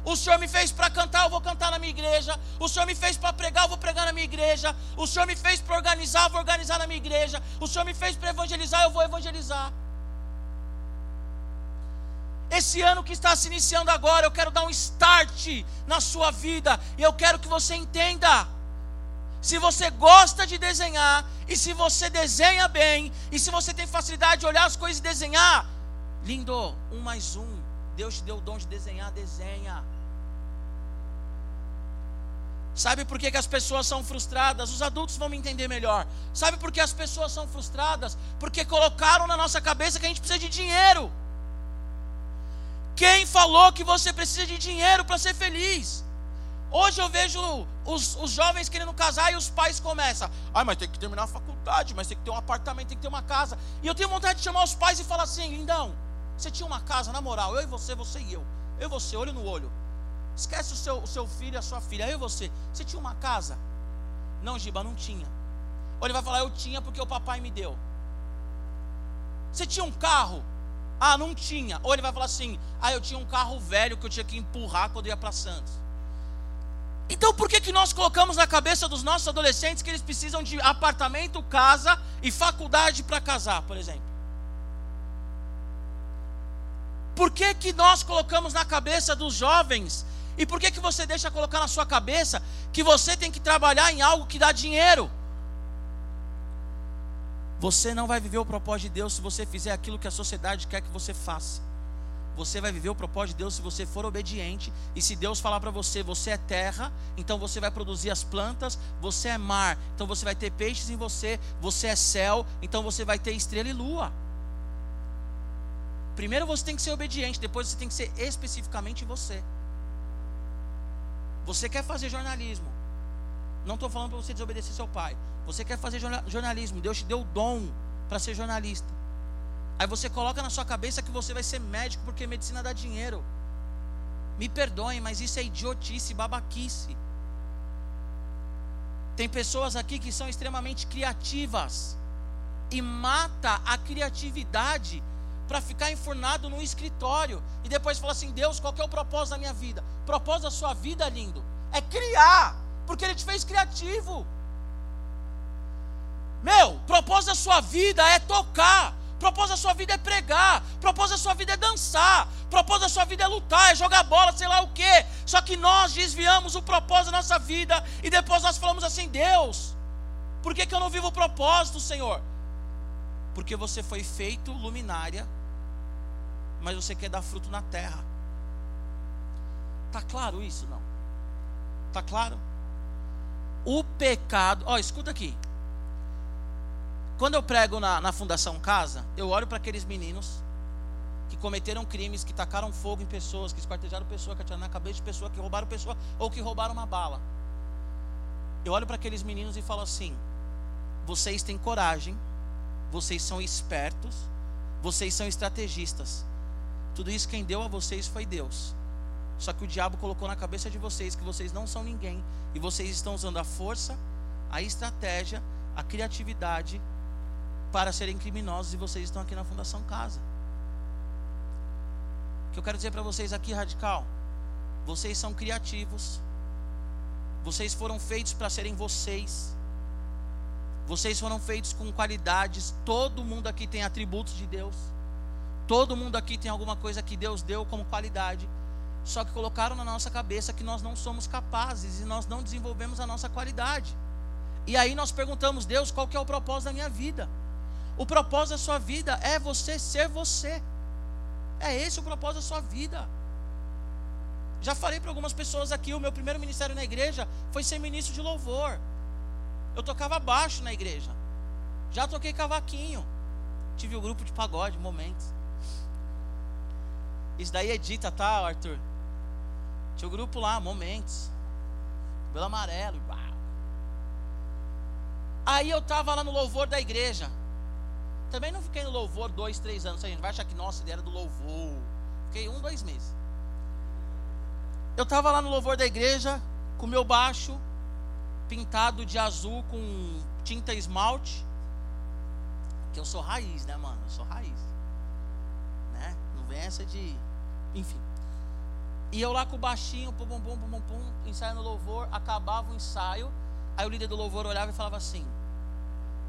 o Senhor me fez para cantar, eu vou cantar na minha igreja. O Senhor me fez para pregar, eu vou pregar na minha igreja. O Senhor me fez para organizar, eu vou organizar na minha igreja. O Senhor me fez para evangelizar, eu vou evangelizar. Esse ano que está se iniciando agora, eu quero dar um start na sua vida. E eu quero que você entenda. Se você gosta de desenhar, e se você desenha bem, e se você tem facilidade de olhar as coisas e desenhar, lindo, um mais um. Deus te deu o dom de desenhar, desenha. Sabe por que, que as pessoas são frustradas? Os adultos vão me entender melhor. Sabe por que as pessoas são frustradas? Porque colocaram na nossa cabeça que a gente precisa de dinheiro. Quem falou que você precisa de dinheiro para ser feliz? Hoje eu vejo os, os, jovens querendo casar e os pais começam. Ah, mas tem que terminar a faculdade, mas tem que ter um apartamento, tem que ter uma casa. E eu tenho vontade de chamar os pais e falar assim: lindão, você tinha uma casa, na moral, eu e você, você e eu. Eu e você, olho no olho. Esquece o seu, o seu filho e a sua filha. Eu e você. Você tinha uma casa? Não, Giba, não tinha. Ou ele vai falar, eu tinha porque o papai me deu. Você tinha um carro? Ah, não tinha. Ou ele vai falar assim, ah, eu tinha um carro velho que eu tinha que empurrar quando ia para Santos. Então por que, que nós colocamos na cabeça dos nossos adolescentes que eles precisam de apartamento, casa e faculdade para casar, por exemplo? Por que, que nós colocamos na cabeça dos jovens e por que, que você deixa colocar na sua cabeça que você tem que trabalhar em algo que dá dinheiro? Você não vai viver o propósito de Deus se você fizer aquilo que a sociedade quer que você faça. Você vai viver o propósito de Deus se você for obediente. E se Deus falar para você, você é terra, então você vai produzir as plantas. Você é mar, então você vai ter peixes em você. Você é céu, então você vai ter estrela e lua. Primeiro você tem que ser obediente, depois você tem que ser especificamente você. Você quer fazer jornalismo. Não estou falando para você desobedecer seu pai. Você quer fazer jornalismo. Deus te deu o dom para ser jornalista. Aí você coloca na sua cabeça que você vai ser médico porque medicina dá dinheiro. Me perdoem, mas isso é idiotice, babaquice. Tem pessoas aqui que são extremamente criativas e mata a criatividade para ficar enfurnado no escritório e depois falar assim: Deus, qual é o propósito da minha vida? O propósito da sua vida, lindo, é criar, porque Ele te fez criativo. Meu, propósito da sua vida é tocar. Propósito da sua vida é pregar, propósito da sua vida é dançar, propósito da sua vida é lutar, é jogar bola, sei lá o que. Só que nós desviamos o propósito da nossa vida e depois nós falamos assim: Deus, por que, que eu não vivo o propósito, Senhor? Porque você foi feito luminária, mas você quer dar fruto na terra. Tá claro isso não? Tá claro? O pecado, ó, escuta aqui. Quando eu prego na, na Fundação Casa, eu olho para aqueles meninos que cometeram crimes, que tacaram fogo em pessoas, que esquartejaram pessoas, que atiraram na cabeça de pessoas, que roubaram pessoa ou que roubaram uma bala. Eu olho para aqueles meninos e falo assim: vocês têm coragem vocês são espertos, vocês são estrategistas. Tudo isso quem deu a vocês foi Deus. Só que o diabo colocou na cabeça de vocês que vocês não são ninguém e vocês estão usando a força, a estratégia, a criatividade para serem criminosos e vocês estão aqui na Fundação Casa. O que eu quero dizer para vocês aqui, radical, vocês são criativos. Vocês foram feitos para serem vocês. Vocês foram feitos com qualidades. Todo mundo aqui tem atributos de Deus. Todo mundo aqui tem alguma coisa que Deus deu como qualidade. Só que colocaram na nossa cabeça que nós não somos capazes e nós não desenvolvemos a nossa qualidade. E aí nós perguntamos, Deus, qual que é o propósito da minha vida? O propósito da sua vida é você ser você. É esse o propósito da sua vida. Já falei para algumas pessoas aqui, o meu primeiro ministério na igreja foi ser ministro de louvor. Eu tocava baixo na igreja. Já toquei cavaquinho. Tive o um grupo de pagode, momentos. Isso daí edita, tá, Arthur? Tinha o um grupo lá, momentos. Cabelo amarelo. Aí eu tava lá no louvor da igreja. Também não fiquei no louvor dois, três anos. A gente vai achar que nossa ideia era do louvor. Fiquei um, dois meses. Eu tava lá no louvor da igreja com meu baixo pintado de azul com tinta esmalte. Que eu sou raiz, né, mano? Eu sou raiz. Né? Não vem essa de. Enfim. E eu lá com o baixinho, pum, pum, pum, pum, pum, ensaiando louvor, acabava o ensaio. Aí o líder do louvor olhava e falava assim: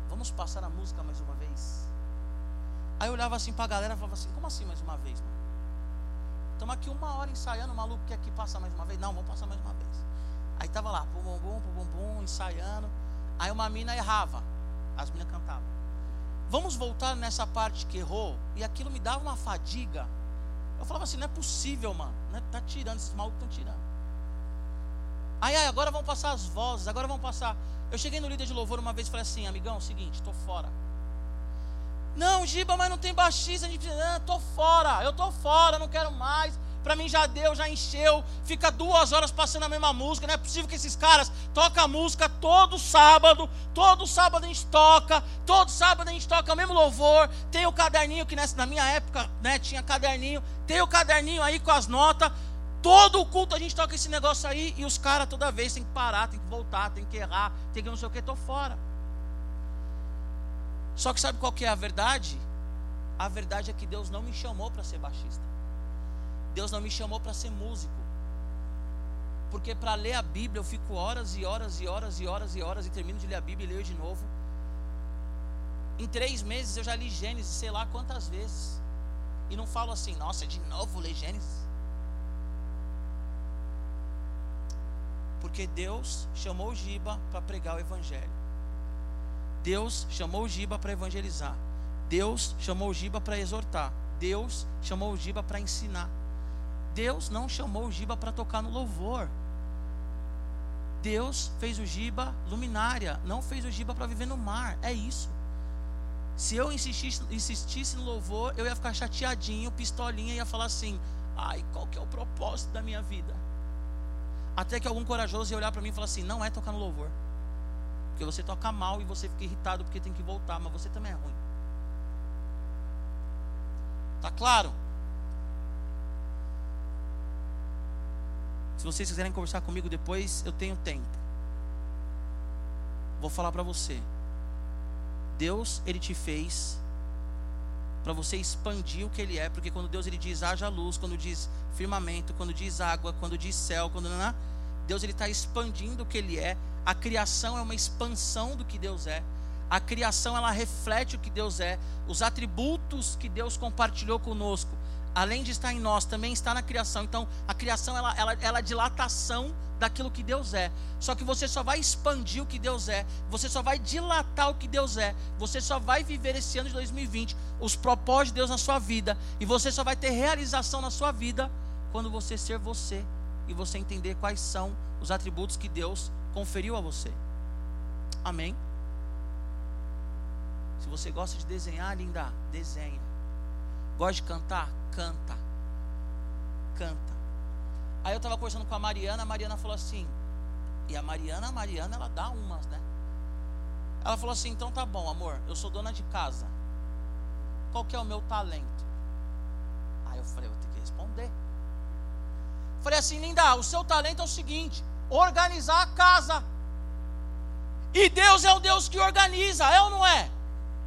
Vamos passar a música mais uma vez? Aí eu olhava assim para a galera e falava assim: Como assim mais uma vez, mano? Estamos aqui uma hora ensaiando, o maluco quer que passa mais uma vez? Não, vamos passar mais uma vez. Aí tava lá, pum, bum, bum, pum, bum, ensaiando. Aí uma mina errava, as minas cantavam. Vamos voltar nessa parte que errou. E aquilo me dava uma fadiga. Eu falava assim: não é possível, mano. Não é, tá tirando, esses malucos estão tirando. Aí, aí, agora vão passar as vozes, agora vão passar. Eu cheguei no líder de louvor uma vez e falei assim: amigão, seguinte, estou fora. Não, Giba, mas não tem baixista. A gente precisa. Tô fora, eu tô fora, não quero mais para mim já deu, já encheu, fica duas horas passando a mesma música, não é possível que esses caras tocam a música todo sábado, todo sábado a gente toca, todo sábado a gente toca o mesmo louvor, tem o caderninho, que nessa, na minha época né, tinha caderninho, tem o caderninho aí com as notas, todo o culto a gente toca esse negócio aí, e os caras toda vez tem que parar, tem que voltar, tem que errar, tem que não sei o que, estou fora. Só que sabe qual que é a verdade? A verdade é que Deus não me chamou para ser baixista. Deus não me chamou para ser músico. Porque para ler a Bíblia eu fico horas e horas e horas e horas e horas e termino de ler a Bíblia e leio de novo. Em três meses eu já li Gênesis, sei lá quantas vezes. E não falo assim, nossa, de novo ler Gênesis. Porque Deus chamou o Giba para pregar o Evangelho. Deus chamou o Giba para evangelizar. Deus chamou o Giba para exortar. Deus chamou o Giba para ensinar. Deus não chamou o Giba para tocar no louvor. Deus fez o Giba luminária, não fez o Giba para viver no mar. É isso. Se eu insistisse, insistisse no louvor, eu ia ficar chateadinho, pistolinha, ia falar assim: ai, qual que é o propósito da minha vida? Até que algum corajoso ia olhar para mim e falar assim: não é tocar no louvor. Porque você toca mal e você fica irritado porque tem que voltar, mas você também é ruim. Tá claro? Se vocês quiserem conversar comigo depois, eu tenho tempo. Vou falar para você. Deus, ele te fez para você expandir o que ele é, porque quando Deus ele diz haja luz, quando diz firmamento, quando diz água, quando diz céu, quando não, Deus ele está expandindo o que ele é. A criação é uma expansão do que Deus é. A criação ela reflete o que Deus é, os atributos que Deus compartilhou conosco além de estar em nós, também está na criação. Então, a criação ela, ela, ela é dilatação daquilo que Deus é. Só que você só vai expandir o que Deus é, você só vai dilatar o que Deus é, você só vai viver esse ano de 2020 os propósitos de Deus na sua vida, e você só vai ter realização na sua vida quando você ser você e você entender quais são os atributos que Deus conferiu a você. Amém? Se você gosta de desenhar, linda, desenha. Gosta de cantar? Canta. Canta. Aí eu estava conversando com a Mariana, a Mariana falou assim, e a Mariana, a Mariana, ela dá umas, né? Ela falou assim, então tá bom, amor, eu sou dona de casa. Qual que é o meu talento? Aí eu falei, vou ter que responder. Falei assim, linda, o seu talento é o seguinte: organizar a casa. E Deus é o Deus que organiza, é ou não é?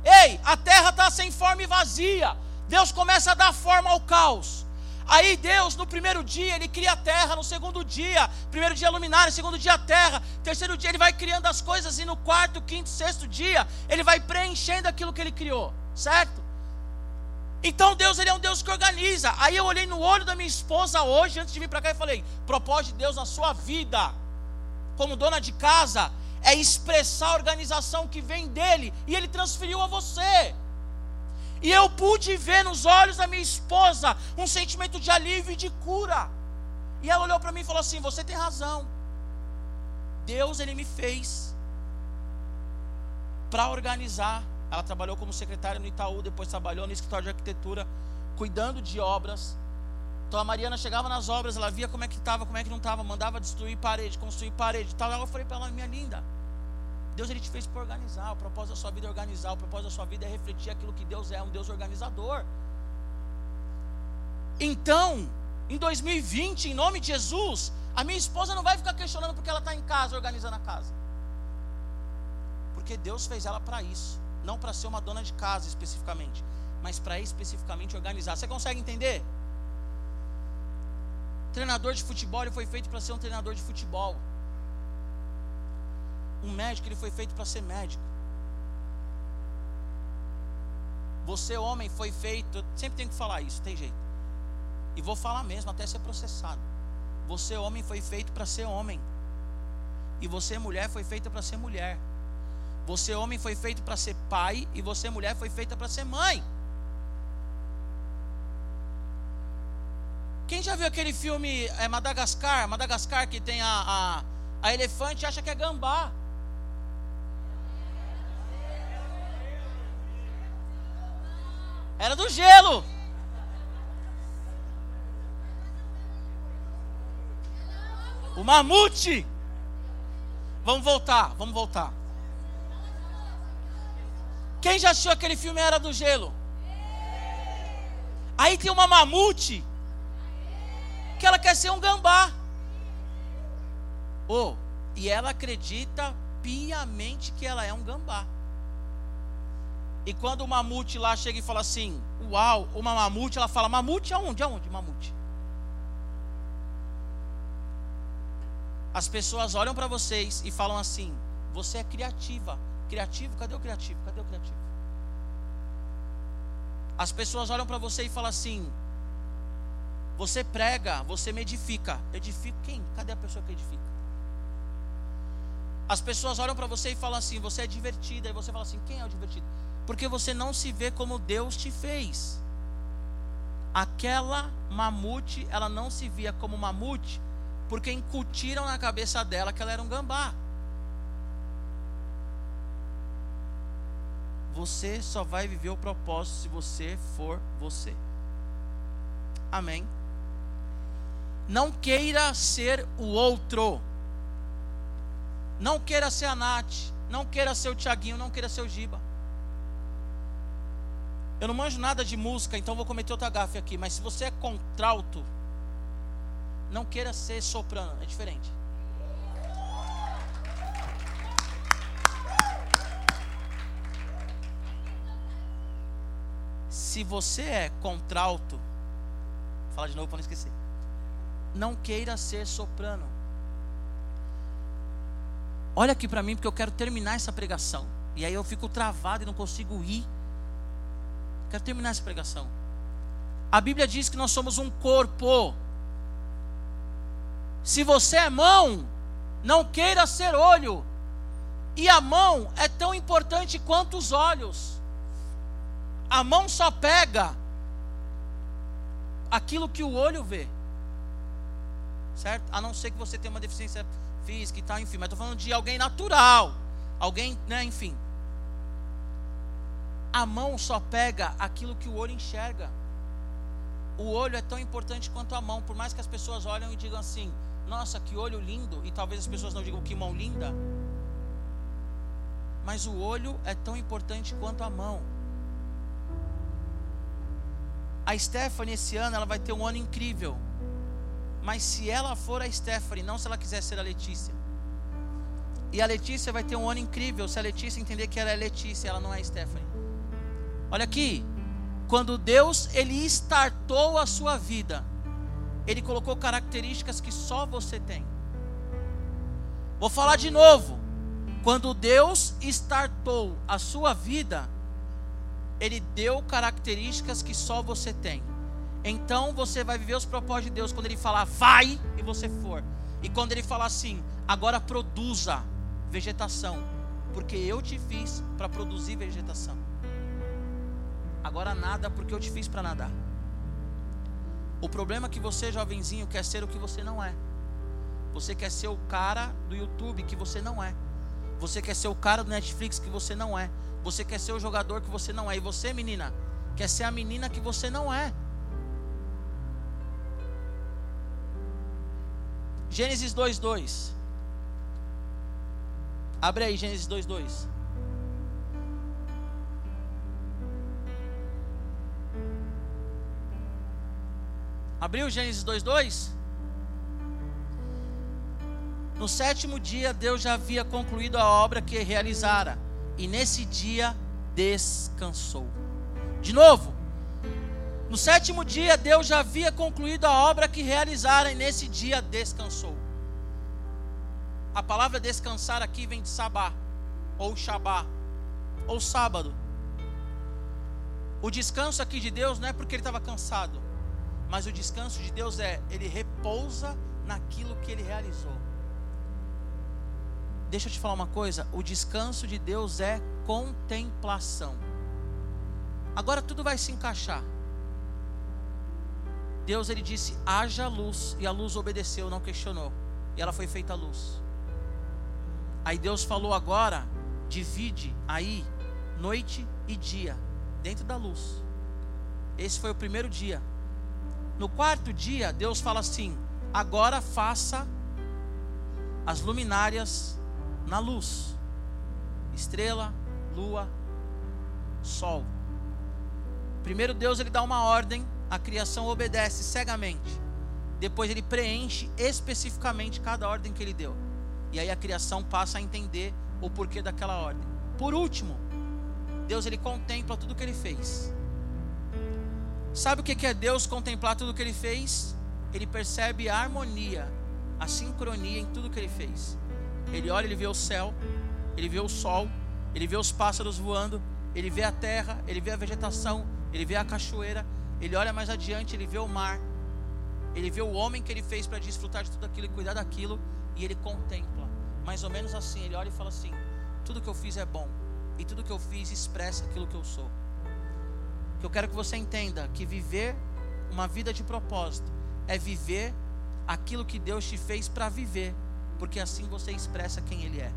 Ei, a terra está sem forma e vazia. Deus começa a dar forma ao caos. Aí Deus, no primeiro dia, Ele cria a terra, no segundo dia, primeiro dia luminária, segundo dia a terra, terceiro dia Ele vai criando as coisas, e no quarto, quinto, sexto dia, Ele vai preenchendo aquilo que Ele criou, certo? Então Deus ele é um Deus que organiza. Aí eu olhei no olho da minha esposa hoje, antes de vir para cá, e falei: propósito de Deus na sua vida, como dona de casa, é expressar a organização que vem dele, e ele transferiu a você. E eu pude ver nos olhos da minha esposa um sentimento de alívio e de cura. E ela olhou para mim e falou assim: Você tem razão. Deus ele me fez para organizar. Ela trabalhou como secretária no Itaú, depois trabalhou no escritório de arquitetura, cuidando de obras. Então a Mariana chegava nas obras, ela via como é que estava, como é que não estava, mandava destruir parede, construir parede, tal. Eu falei para ela, minha linda, Deus ele te fez para organizar. O propósito da sua vida é organizar. O propósito da sua vida é refletir aquilo que Deus é, um Deus organizador. Então, em 2020, em nome de Jesus, a minha esposa não vai ficar questionando porque ela está em casa, organizando a casa. Porque Deus fez ela para isso. Não para ser uma dona de casa especificamente, mas para especificamente organizar. Você consegue entender? Treinador de futebol ele foi feito para ser um treinador de futebol. Um médico, ele foi feito para ser médico. Você, homem, foi feito. Sempre tenho que falar isso, tem jeito. E vou falar mesmo, até ser processado. Você, homem, foi feito para ser homem. E você, mulher, foi feita para ser mulher. Você, homem, foi feito para ser pai. E você, mulher, foi feita para ser mãe. Quem já viu aquele filme é, Madagascar? Madagascar que tem a, a, a elefante acha que é gambá. Era do gelo. O mamute. Vamos voltar, vamos voltar. Quem já assistiu aquele filme Era do Gelo? Aí tem uma mamute que ela quer ser um gambá. Oh, e ela acredita piamente que ela é um gambá. E quando o mamute lá chega e fala assim, uau, uma mamute, ela fala, mamute aonde? Aonde mamute? As pessoas olham para vocês e falam assim, você é criativa. Criativo? Cadê o criativo? Cadê o criativo? As pessoas olham para você e falam assim, você prega, você me edifica. Edifica quem? Cadê a pessoa que edifica? As pessoas olham para você e falam assim, você é divertida. E você fala assim, quem é o divertido? Porque você não se vê como Deus te fez. Aquela mamute, ela não se via como mamute, porque incutiram na cabeça dela que ela era um gambá. Você só vai viver o propósito se você for você. Amém. Não queira ser o outro. Não queira ser a Nath. Não queira ser o Tiaguinho. Não queira ser o Giba. Eu não manjo nada de música, então vou cometer outra gafe aqui. Mas se você é contralto, não queira ser soprano, é diferente. Se você é contralto, vou falar de novo para não esquecer. Não queira ser soprano. Olha aqui para mim, porque eu quero terminar essa pregação. E aí eu fico travado e não consigo ir Quero terminar essa pregação. A Bíblia diz que nós somos um corpo. Se você é mão, não queira ser olho. E a mão é tão importante quanto os olhos. A mão só pega aquilo que o olho vê. Certo? A não ser que você tenha uma deficiência física e tal, enfim. Mas estou falando de alguém natural. Alguém, né, enfim. A mão só pega aquilo que o olho enxerga. O olho é tão importante quanto a mão, por mais que as pessoas olham e digam assim: "Nossa, que olho lindo", e talvez as pessoas não digam que mão linda. Mas o olho é tão importante quanto a mão. A Stephanie esse ano ela vai ter um ano incrível. Mas se ela for a Stephanie, não se ela quiser ser a Letícia. E a Letícia vai ter um ano incrível se a Letícia entender que ela é Letícia, ela não é Stephanie. Olha aqui, quando Deus ele startou a sua vida, Ele colocou características que só você tem. Vou falar de novo. Quando Deus startou a sua vida, Ele deu características que só você tem. Então você vai viver os propósitos de Deus quando Ele falar vai e você for. E quando Ele falar assim, agora produza vegetação, porque eu te fiz para produzir vegetação. Agora nada porque eu te fiz para nadar. O problema é que você, jovenzinho, quer ser o que você não é. Você quer ser o cara do YouTube que você não é. Você quer ser o cara do Netflix que você não é. Você quer ser o jogador que você não é. E você, menina, quer ser a menina que você não é. Gênesis 2:2. Abre aí Gênesis 2:2. Abriu Gênesis 2:2? No sétimo dia, Deus já havia concluído a obra que realizara, e nesse dia descansou. De novo, no sétimo dia, Deus já havia concluído a obra que realizara, e nesse dia descansou. A palavra descansar aqui vem de sabá, ou shabá, ou sábado. O descanso aqui de Deus não é porque ele estava cansado. Mas o descanso de Deus é, ele repousa naquilo que ele realizou. Deixa eu te falar uma coisa, o descanso de Deus é contemplação. Agora tudo vai se encaixar. Deus ele disse: "Haja luz", e a luz obedeceu, não questionou. E ela foi feita luz. Aí Deus falou agora: "Divide aí noite e dia dentro da luz". Esse foi o primeiro dia. No quarto dia, Deus fala assim: agora faça as luminárias na luz, estrela, lua, sol. Primeiro Deus ele dá uma ordem, a criação obedece cegamente. Depois ele preenche especificamente cada ordem que ele deu. E aí a criação passa a entender o porquê daquela ordem. Por último, Deus ele contempla tudo que ele fez. Sabe o que é Deus contemplar tudo o que ele fez? Ele percebe a harmonia, a sincronia em tudo que ele fez. Ele olha, ele vê o céu, ele vê o sol, ele vê os pássaros voando, ele vê a terra, ele vê a vegetação, ele vê a cachoeira, ele olha mais adiante, ele vê o mar, ele vê o homem que ele fez para desfrutar de tudo aquilo e cuidar daquilo, e ele contempla. Mais ou menos assim, ele olha e fala assim: tudo que eu fiz é bom, e tudo que eu fiz expressa aquilo que eu sou que eu quero que você entenda que viver uma vida de propósito é viver aquilo que Deus te fez para viver, porque assim você expressa quem Ele é.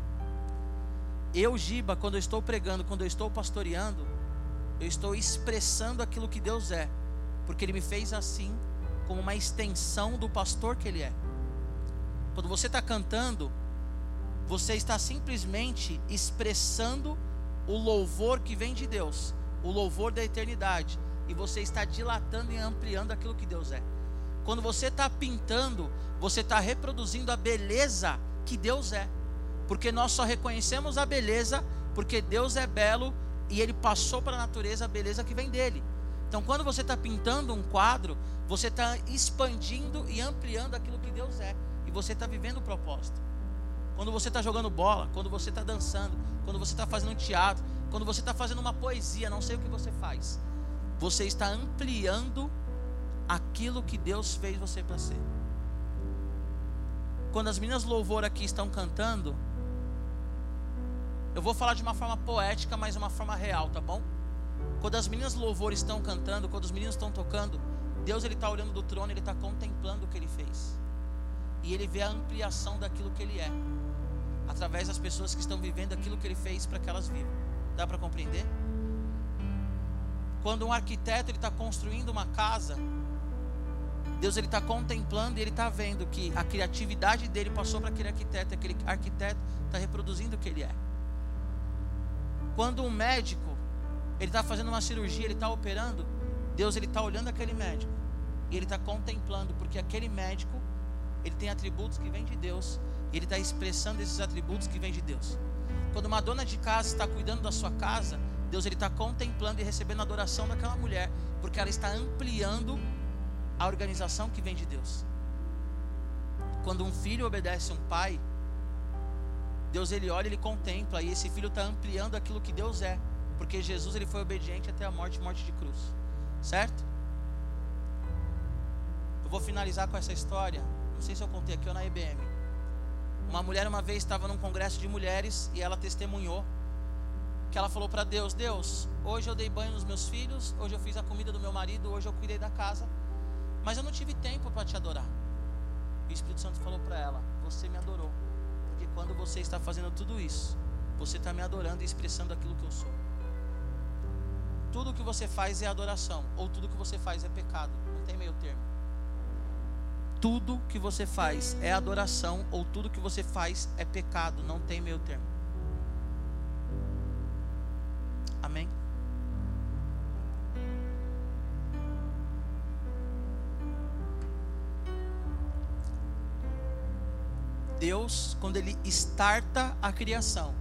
Eu, Giba, quando eu estou pregando, quando eu estou pastoreando, eu estou expressando aquilo que Deus é, porque Ele me fez assim, como uma extensão do pastor que Ele é. Quando você está cantando, você está simplesmente expressando o louvor que vem de Deus o louvor da eternidade. E você está dilatando e ampliando aquilo que Deus é. Quando você está pintando, você está reproduzindo a beleza que Deus é. Porque nós só reconhecemos a beleza porque Deus é belo e Ele passou para a natureza a beleza que vem dele. Então, quando você está pintando um quadro, você está expandindo e ampliando aquilo que Deus é. E você está vivendo o propósito. Quando você está jogando bola, quando você está dançando, quando você está fazendo teatro, quando você está fazendo uma poesia, não sei o que você faz, você está ampliando aquilo que Deus fez você para ser. Quando as meninas louvor aqui estão cantando, eu vou falar de uma forma poética, mas uma forma real, tá bom? Quando as meninas louvor estão cantando, quando os meninos estão tocando, Deus ele está olhando do trono, ele está contemplando o que ele fez. E ele vê a ampliação daquilo que ele é, através das pessoas que estão vivendo aquilo que ele fez para que elas vivam. Dá para compreender? Quando um arquiteto ele está construindo uma casa, Deus ele está contemplando e ele está vendo que a criatividade dele passou para aquele arquiteto, aquele arquiteto está reproduzindo o que ele é. Quando um médico ele está fazendo uma cirurgia, ele está operando, Deus ele está olhando aquele médico e ele está contemplando porque aquele médico ele tem atributos que vêm de Deus e ele está expressando esses atributos que vêm de Deus. Quando uma dona de casa está cuidando da sua casa, Deus ele está contemplando e recebendo a adoração daquela mulher, porque ela está ampliando a organização que vem de Deus. Quando um filho obedece um pai, Deus ele olha, ele contempla e esse filho está ampliando aquilo que Deus é, porque Jesus ele foi obediente até a morte, morte de cruz, certo? Eu vou finalizar com essa história. Não sei se eu contei aqui ou na IBM. Uma mulher uma vez estava num congresso de mulheres e ela testemunhou que ela falou para Deus: Deus, hoje eu dei banho nos meus filhos, hoje eu fiz a comida do meu marido, hoje eu cuidei da casa, mas eu não tive tempo para te adorar. E o Espírito Santo falou para ela: Você me adorou, porque quando você está fazendo tudo isso, você está me adorando e expressando aquilo que eu sou. Tudo que você faz é adoração, ou tudo que você faz é pecado, não tem meio termo. Tudo que você faz é adoração, ou tudo que você faz é pecado, não tem meio termo. Amém? Deus, quando Ele starta a criação,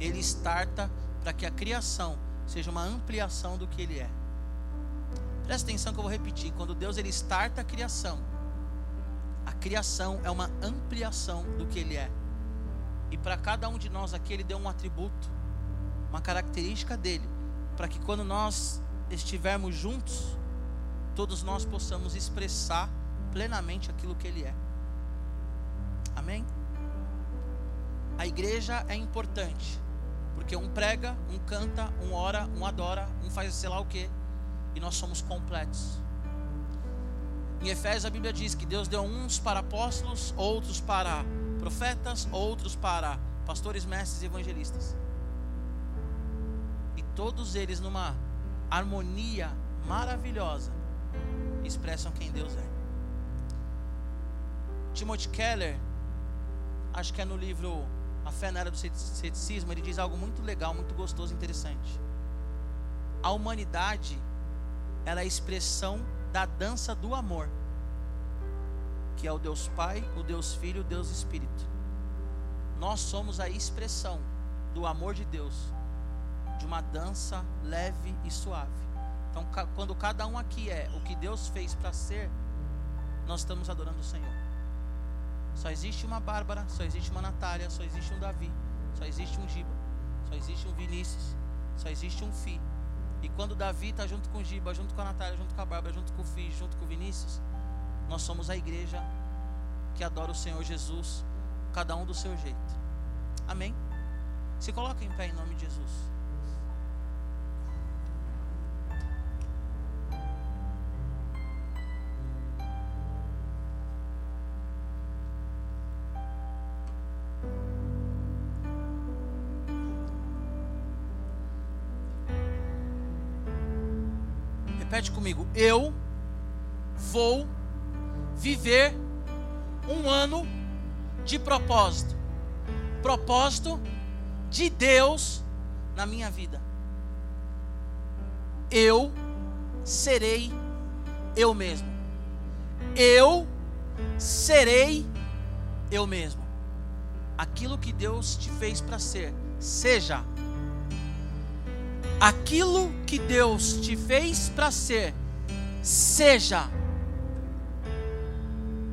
Ele starta para que a criação seja uma ampliação do que Ele é. Presta atenção que eu vou repetir. Quando Deus Ele starta a criação, criação é uma ampliação do que Ele é. E para cada um de nós aqui, Ele deu um atributo uma característica dele, para que quando nós estivermos juntos, todos nós possamos expressar plenamente aquilo que ele é. Amém? A igreja é importante, porque um prega, um canta, um ora, um adora, um faz sei lá o que, e nós somos completos. Em Efésios a Bíblia diz que Deus deu uns para apóstolos, outros para profetas, outros para pastores, mestres e evangelistas todos eles numa harmonia maravilhosa expressam quem Deus é. Timothy Keller, acho que é no livro A Fé na Era do Ceticismo, ele diz algo muito legal, muito gostoso, interessante. A humanidade, ela é a expressão da dança do amor, que é o Deus Pai, o Deus Filho, o Deus Espírito. Nós somos a expressão do amor de Deus de uma dança leve e suave. Então, quando cada um aqui é o que Deus fez para ser, nós estamos adorando o Senhor. Só existe uma Bárbara, só existe uma Natália, só existe um Davi, só existe um Giba, só existe um Vinícius, só existe um Fi. E quando Davi está junto com Giba, junto com a Natália, junto com a Bárbara, junto com o Fi, junto com o Vinícius, nós somos a igreja que adora o Senhor Jesus, cada um do seu jeito. Amém? Se coloca em pé em nome de Jesus. Repete comigo. Eu vou viver um ano de propósito. Propósito de Deus na minha vida. Eu serei eu mesmo. Eu serei eu mesmo. Aquilo que Deus te fez para ser, seja aquilo que Deus te fez para ser, seja.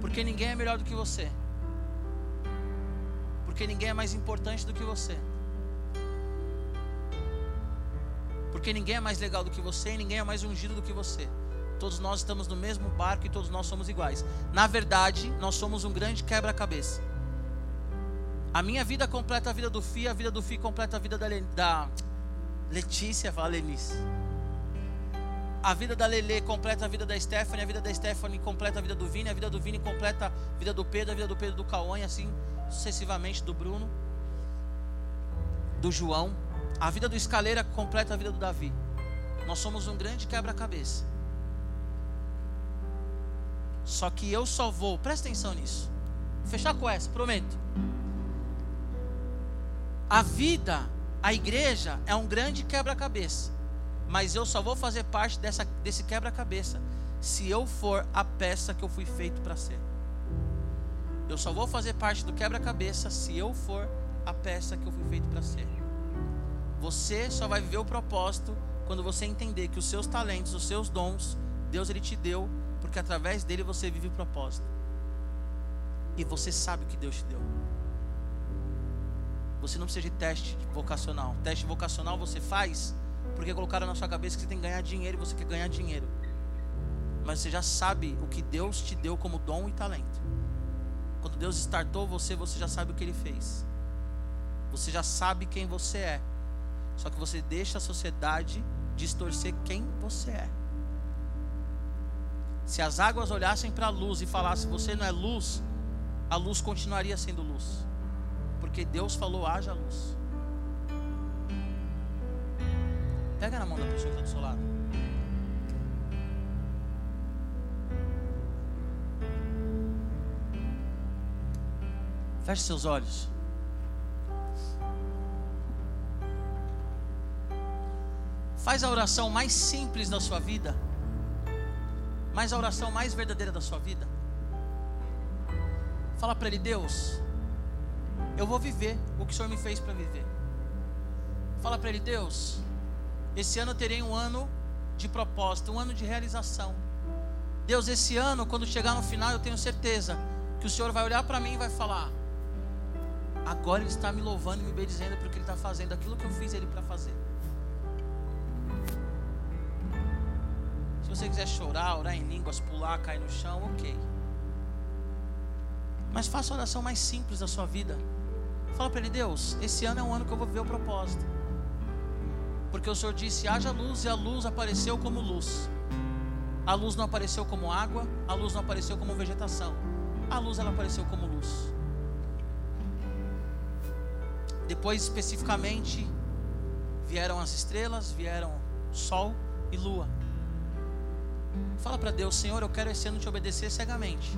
Porque ninguém é melhor do que você. Porque ninguém é mais importante do que você. Porque ninguém é mais legal do que você e ninguém é mais ungido do que você. Todos nós estamos no mesmo barco e todos nós somos iguais. Na verdade, nós somos um grande quebra-cabeça. A minha vida completa a vida do Fi, a vida do Fi completa a vida da, da Letícia, fala Lenice. A vida da Lele completa a vida da Stephanie, a vida da Stephanie completa a vida do Vini, a vida do Vini completa a vida do Pedro, a vida do Pedro do Cauã, assim sucessivamente do Bruno, do João. A vida do Escaleira completa a vida do Davi. Nós somos um grande quebra-cabeça. Só que eu só vou, presta atenção nisso. Vou fechar com essa, prometo. A vida a igreja é um grande quebra-cabeça, mas eu só vou fazer parte dessa, desse quebra-cabeça se eu for a peça que eu fui feito para ser. Eu só vou fazer parte do quebra-cabeça se eu for a peça que eu fui feito para ser. Você só vai viver o propósito quando você entender que os seus talentos, os seus dons, Deus ele te deu porque através dele você vive o propósito. E você sabe o que Deus te deu. Você não precisa de teste vocacional. Teste vocacional você faz porque colocaram na sua cabeça que você tem que ganhar dinheiro e você quer ganhar dinheiro. Mas você já sabe o que Deus te deu como dom e talento. Quando Deus startou você, você já sabe o que Ele fez. Você já sabe quem você é. Só que você deixa a sociedade distorcer quem você é. Se as águas olhassem para a luz e falassem, você não é luz, a luz continuaria sendo luz. Porque Deus falou, haja luz. Pega na mão da pessoa que está do seu lado. Feche seus olhos. Faz a oração mais simples da sua vida. Mas a oração mais verdadeira da sua vida. Fala para ele, Deus, eu vou viver o que o Senhor me fez para viver. Fala para ele, Deus, esse ano eu terei um ano de propósito, um ano de realização. Deus, esse ano, quando chegar no final, eu tenho certeza que o Senhor vai olhar para mim e vai falar: agora Ele está me louvando e me bendizendo porque Ele está fazendo aquilo que eu fiz Ele para fazer. Se você quiser chorar, orar em línguas, pular, cair no chão, ok. Mas faça a oração mais simples da sua vida. Fala para ele, Deus, esse ano é um ano que eu vou viver o propósito. Porque o Senhor disse: haja luz, e a luz apareceu como luz. A luz não apareceu como água, a luz não apareceu como vegetação. A luz ela apareceu como luz. Depois especificamente vieram as estrelas, vieram sol e lua. Fala para Deus, Senhor, eu quero esse ano te obedecer cegamente.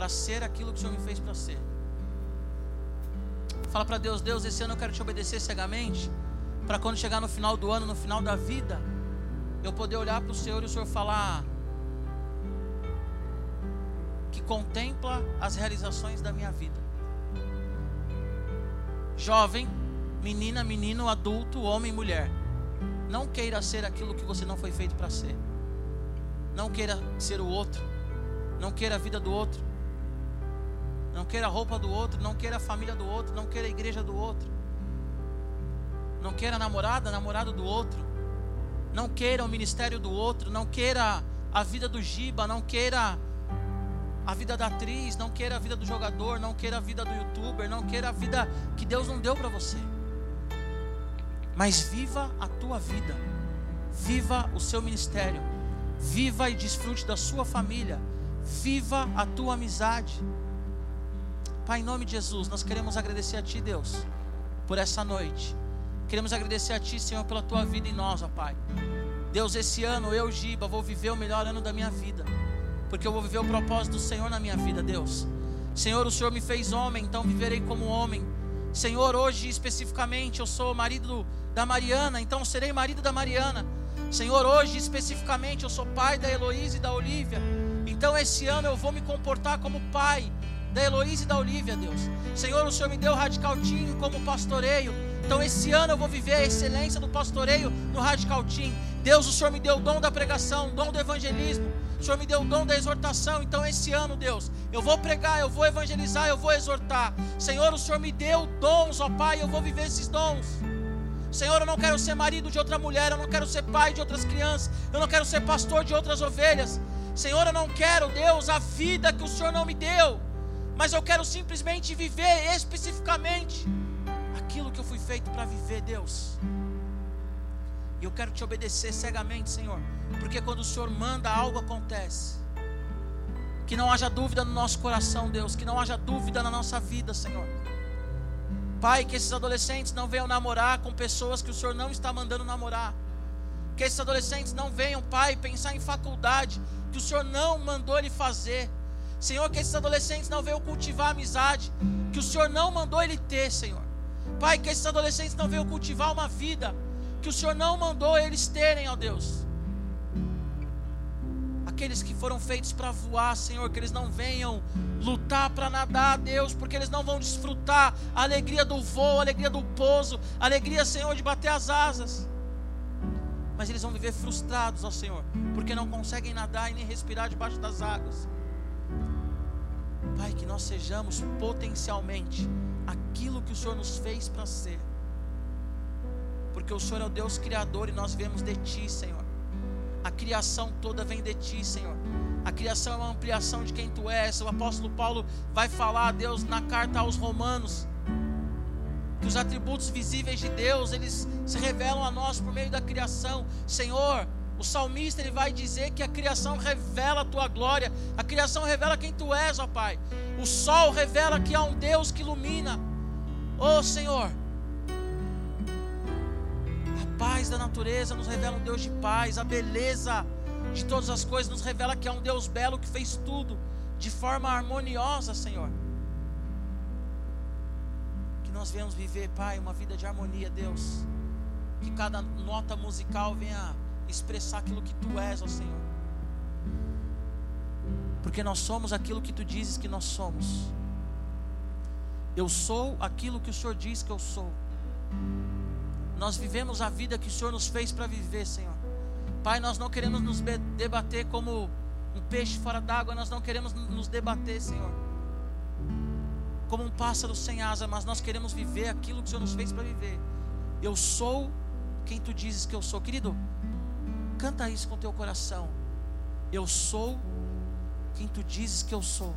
Para ser aquilo que o Senhor me fez para ser. Fala para Deus, Deus, esse ano eu quero te obedecer cegamente. Para quando chegar no final do ano, no final da vida, eu poder olhar para o Senhor e o Senhor falar que contempla as realizações da minha vida. Jovem, menina, menino, adulto, homem, mulher. Não queira ser aquilo que você não foi feito para ser. Não queira ser o outro. Não queira a vida do outro. Não queira a roupa do outro. Não queira a família do outro. Não queira a igreja do outro. Não queira a namorada, namorado do outro. Não queira o ministério do outro. Não queira a vida do Giba. Não queira a vida da atriz. Não queira a vida do jogador. Não queira a vida do youtuber. Não queira a vida que Deus não deu para você. Mas viva a tua vida. Viva o seu ministério. Viva e desfrute da sua família. Viva a tua amizade. Pai, em nome de Jesus, nós queremos agradecer a Ti, Deus, por essa noite. Queremos agradecer a Ti, Senhor, pela Tua vida em nós, ó Pai. Deus, esse ano eu, Giba, vou viver o melhor ano da minha vida. Porque eu vou viver o propósito do Senhor na minha vida, Deus. Senhor, o Senhor me fez homem, então viverei como homem. Senhor, hoje especificamente eu sou marido da Mariana, então serei marido da Mariana. Senhor, hoje especificamente eu sou pai da Heloísa e da Olívia. Então esse ano eu vou me comportar como pai da Heloísa e da Olívia, Deus. Senhor, o Senhor me deu Radical Team como pastoreio. Então esse ano eu vou viver a excelência do pastoreio no Radical Team. Deus, o Senhor me deu o dom da pregação, o dom do evangelismo. O Senhor me deu o dom da exortação. Então esse ano, Deus, eu vou pregar, eu vou evangelizar, eu vou exortar. Senhor, o Senhor me deu dons, ó Pai, eu vou viver esses dons. Senhor, eu não quero ser marido de outra mulher, eu não quero ser pai de outras crianças, eu não quero ser pastor de outras ovelhas. Senhor, eu não quero, Deus, a vida que o Senhor não me deu, mas eu quero simplesmente viver especificamente aquilo que eu fui feito para viver, Deus. E eu quero te obedecer cegamente, Senhor, porque quando o Senhor manda, algo acontece. Que não haja dúvida no nosso coração, Deus, que não haja dúvida na nossa vida, Senhor. Pai, que esses adolescentes não venham namorar com pessoas que o Senhor não está mandando namorar. Que esses adolescentes não venham, Pai, pensar em faculdade que o Senhor não mandou ele fazer. Senhor, que esses adolescentes não venham cultivar amizade que o Senhor não mandou ele ter, Senhor. Pai, que esses adolescentes não venham cultivar uma vida que o Senhor não mandou eles terem, ó Deus aqueles que foram feitos para voar, Senhor, que eles não venham lutar para nadar, Deus, porque eles não vão desfrutar a alegria do voo, a alegria do pouso, a alegria, Senhor, de bater as asas. mas eles vão viver frustrados, ó Senhor, porque não conseguem nadar e nem respirar debaixo das águas. Pai, que nós sejamos potencialmente aquilo que o Senhor nos fez para ser, porque o Senhor é o Deus Criador e nós vemos de Ti, Senhor. A criação toda vem de Ti, Senhor. A criação é uma ampliação de quem Tu és. O apóstolo Paulo vai falar a Deus na carta aos Romanos que os atributos visíveis de Deus, eles se revelam a nós por meio da criação. Senhor, o salmista ele vai dizer que a criação revela a tua glória, a criação revela quem tu és, ó Pai. O sol revela que há um Deus que ilumina. Ó Senhor, a paz da natureza nos revela um Deus de paz, a beleza de todas as coisas nos revela que há um Deus belo que fez tudo de forma harmoniosa, Senhor nós venhamos viver, Pai, uma vida de harmonia, Deus. Que cada nota musical venha expressar aquilo que Tu és, ó Senhor. Porque nós somos aquilo que Tu dizes que nós somos. Eu sou aquilo que o Senhor diz que eu sou. Nós vivemos a vida que o Senhor nos fez para viver, Senhor. Pai, nós não queremos nos debater como um peixe fora d'água, nós não queremos nos debater, Senhor como um pássaro sem asa, mas nós queremos viver aquilo que o Senhor nos fez para viver. Eu sou quem tu dizes que eu sou. Querido, canta isso com teu coração. Eu sou quem tu dizes que eu sou.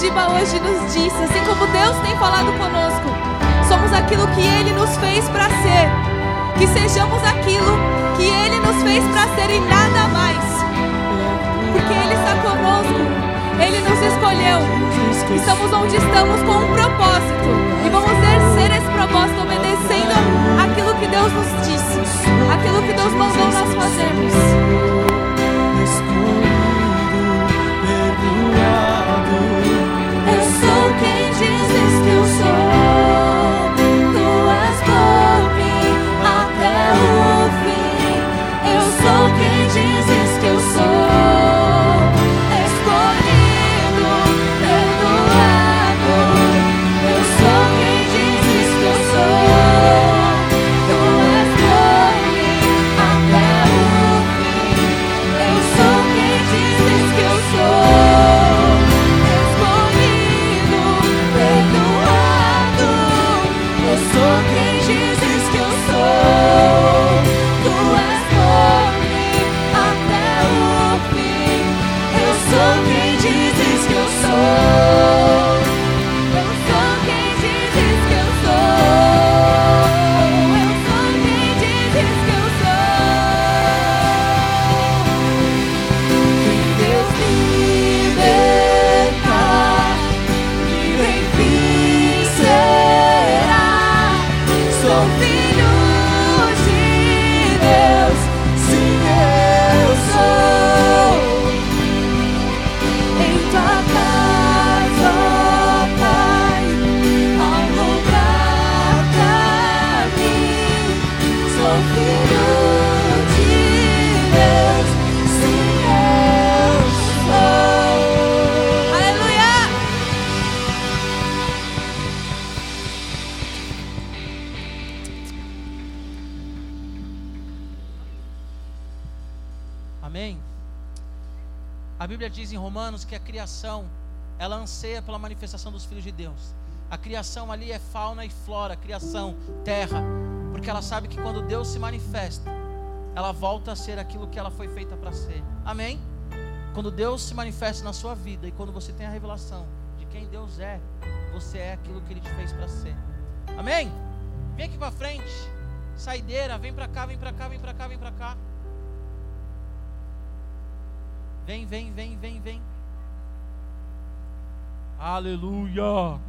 Giba hoje nos disse, assim como Deus tem falado conosco, somos aquilo que Ele nos fez para ser. Que sejamos aquilo que Ele nos fez para ser e nada mais. Porque Ele está conosco, Ele nos escolheu. Estamos onde estamos com um propósito. E vamos exercer esse propósito obedecendo aquilo que Deus nos disse, aquilo que Deus mandou nós fazermos. Manifestação dos filhos de Deus. A criação ali é fauna e flora, criação, terra, porque ela sabe que quando Deus se manifesta, ela volta a ser aquilo que ela foi feita para ser. Amém? Quando Deus se manifesta na sua vida e quando você tem a revelação de quem Deus é, você é aquilo que Ele te fez para ser. Amém? Vem aqui para frente, saideira, vem para cá, vem para cá, vem para cá, vem para cá. Vem, vem, vem, vem, vem. Aleluia.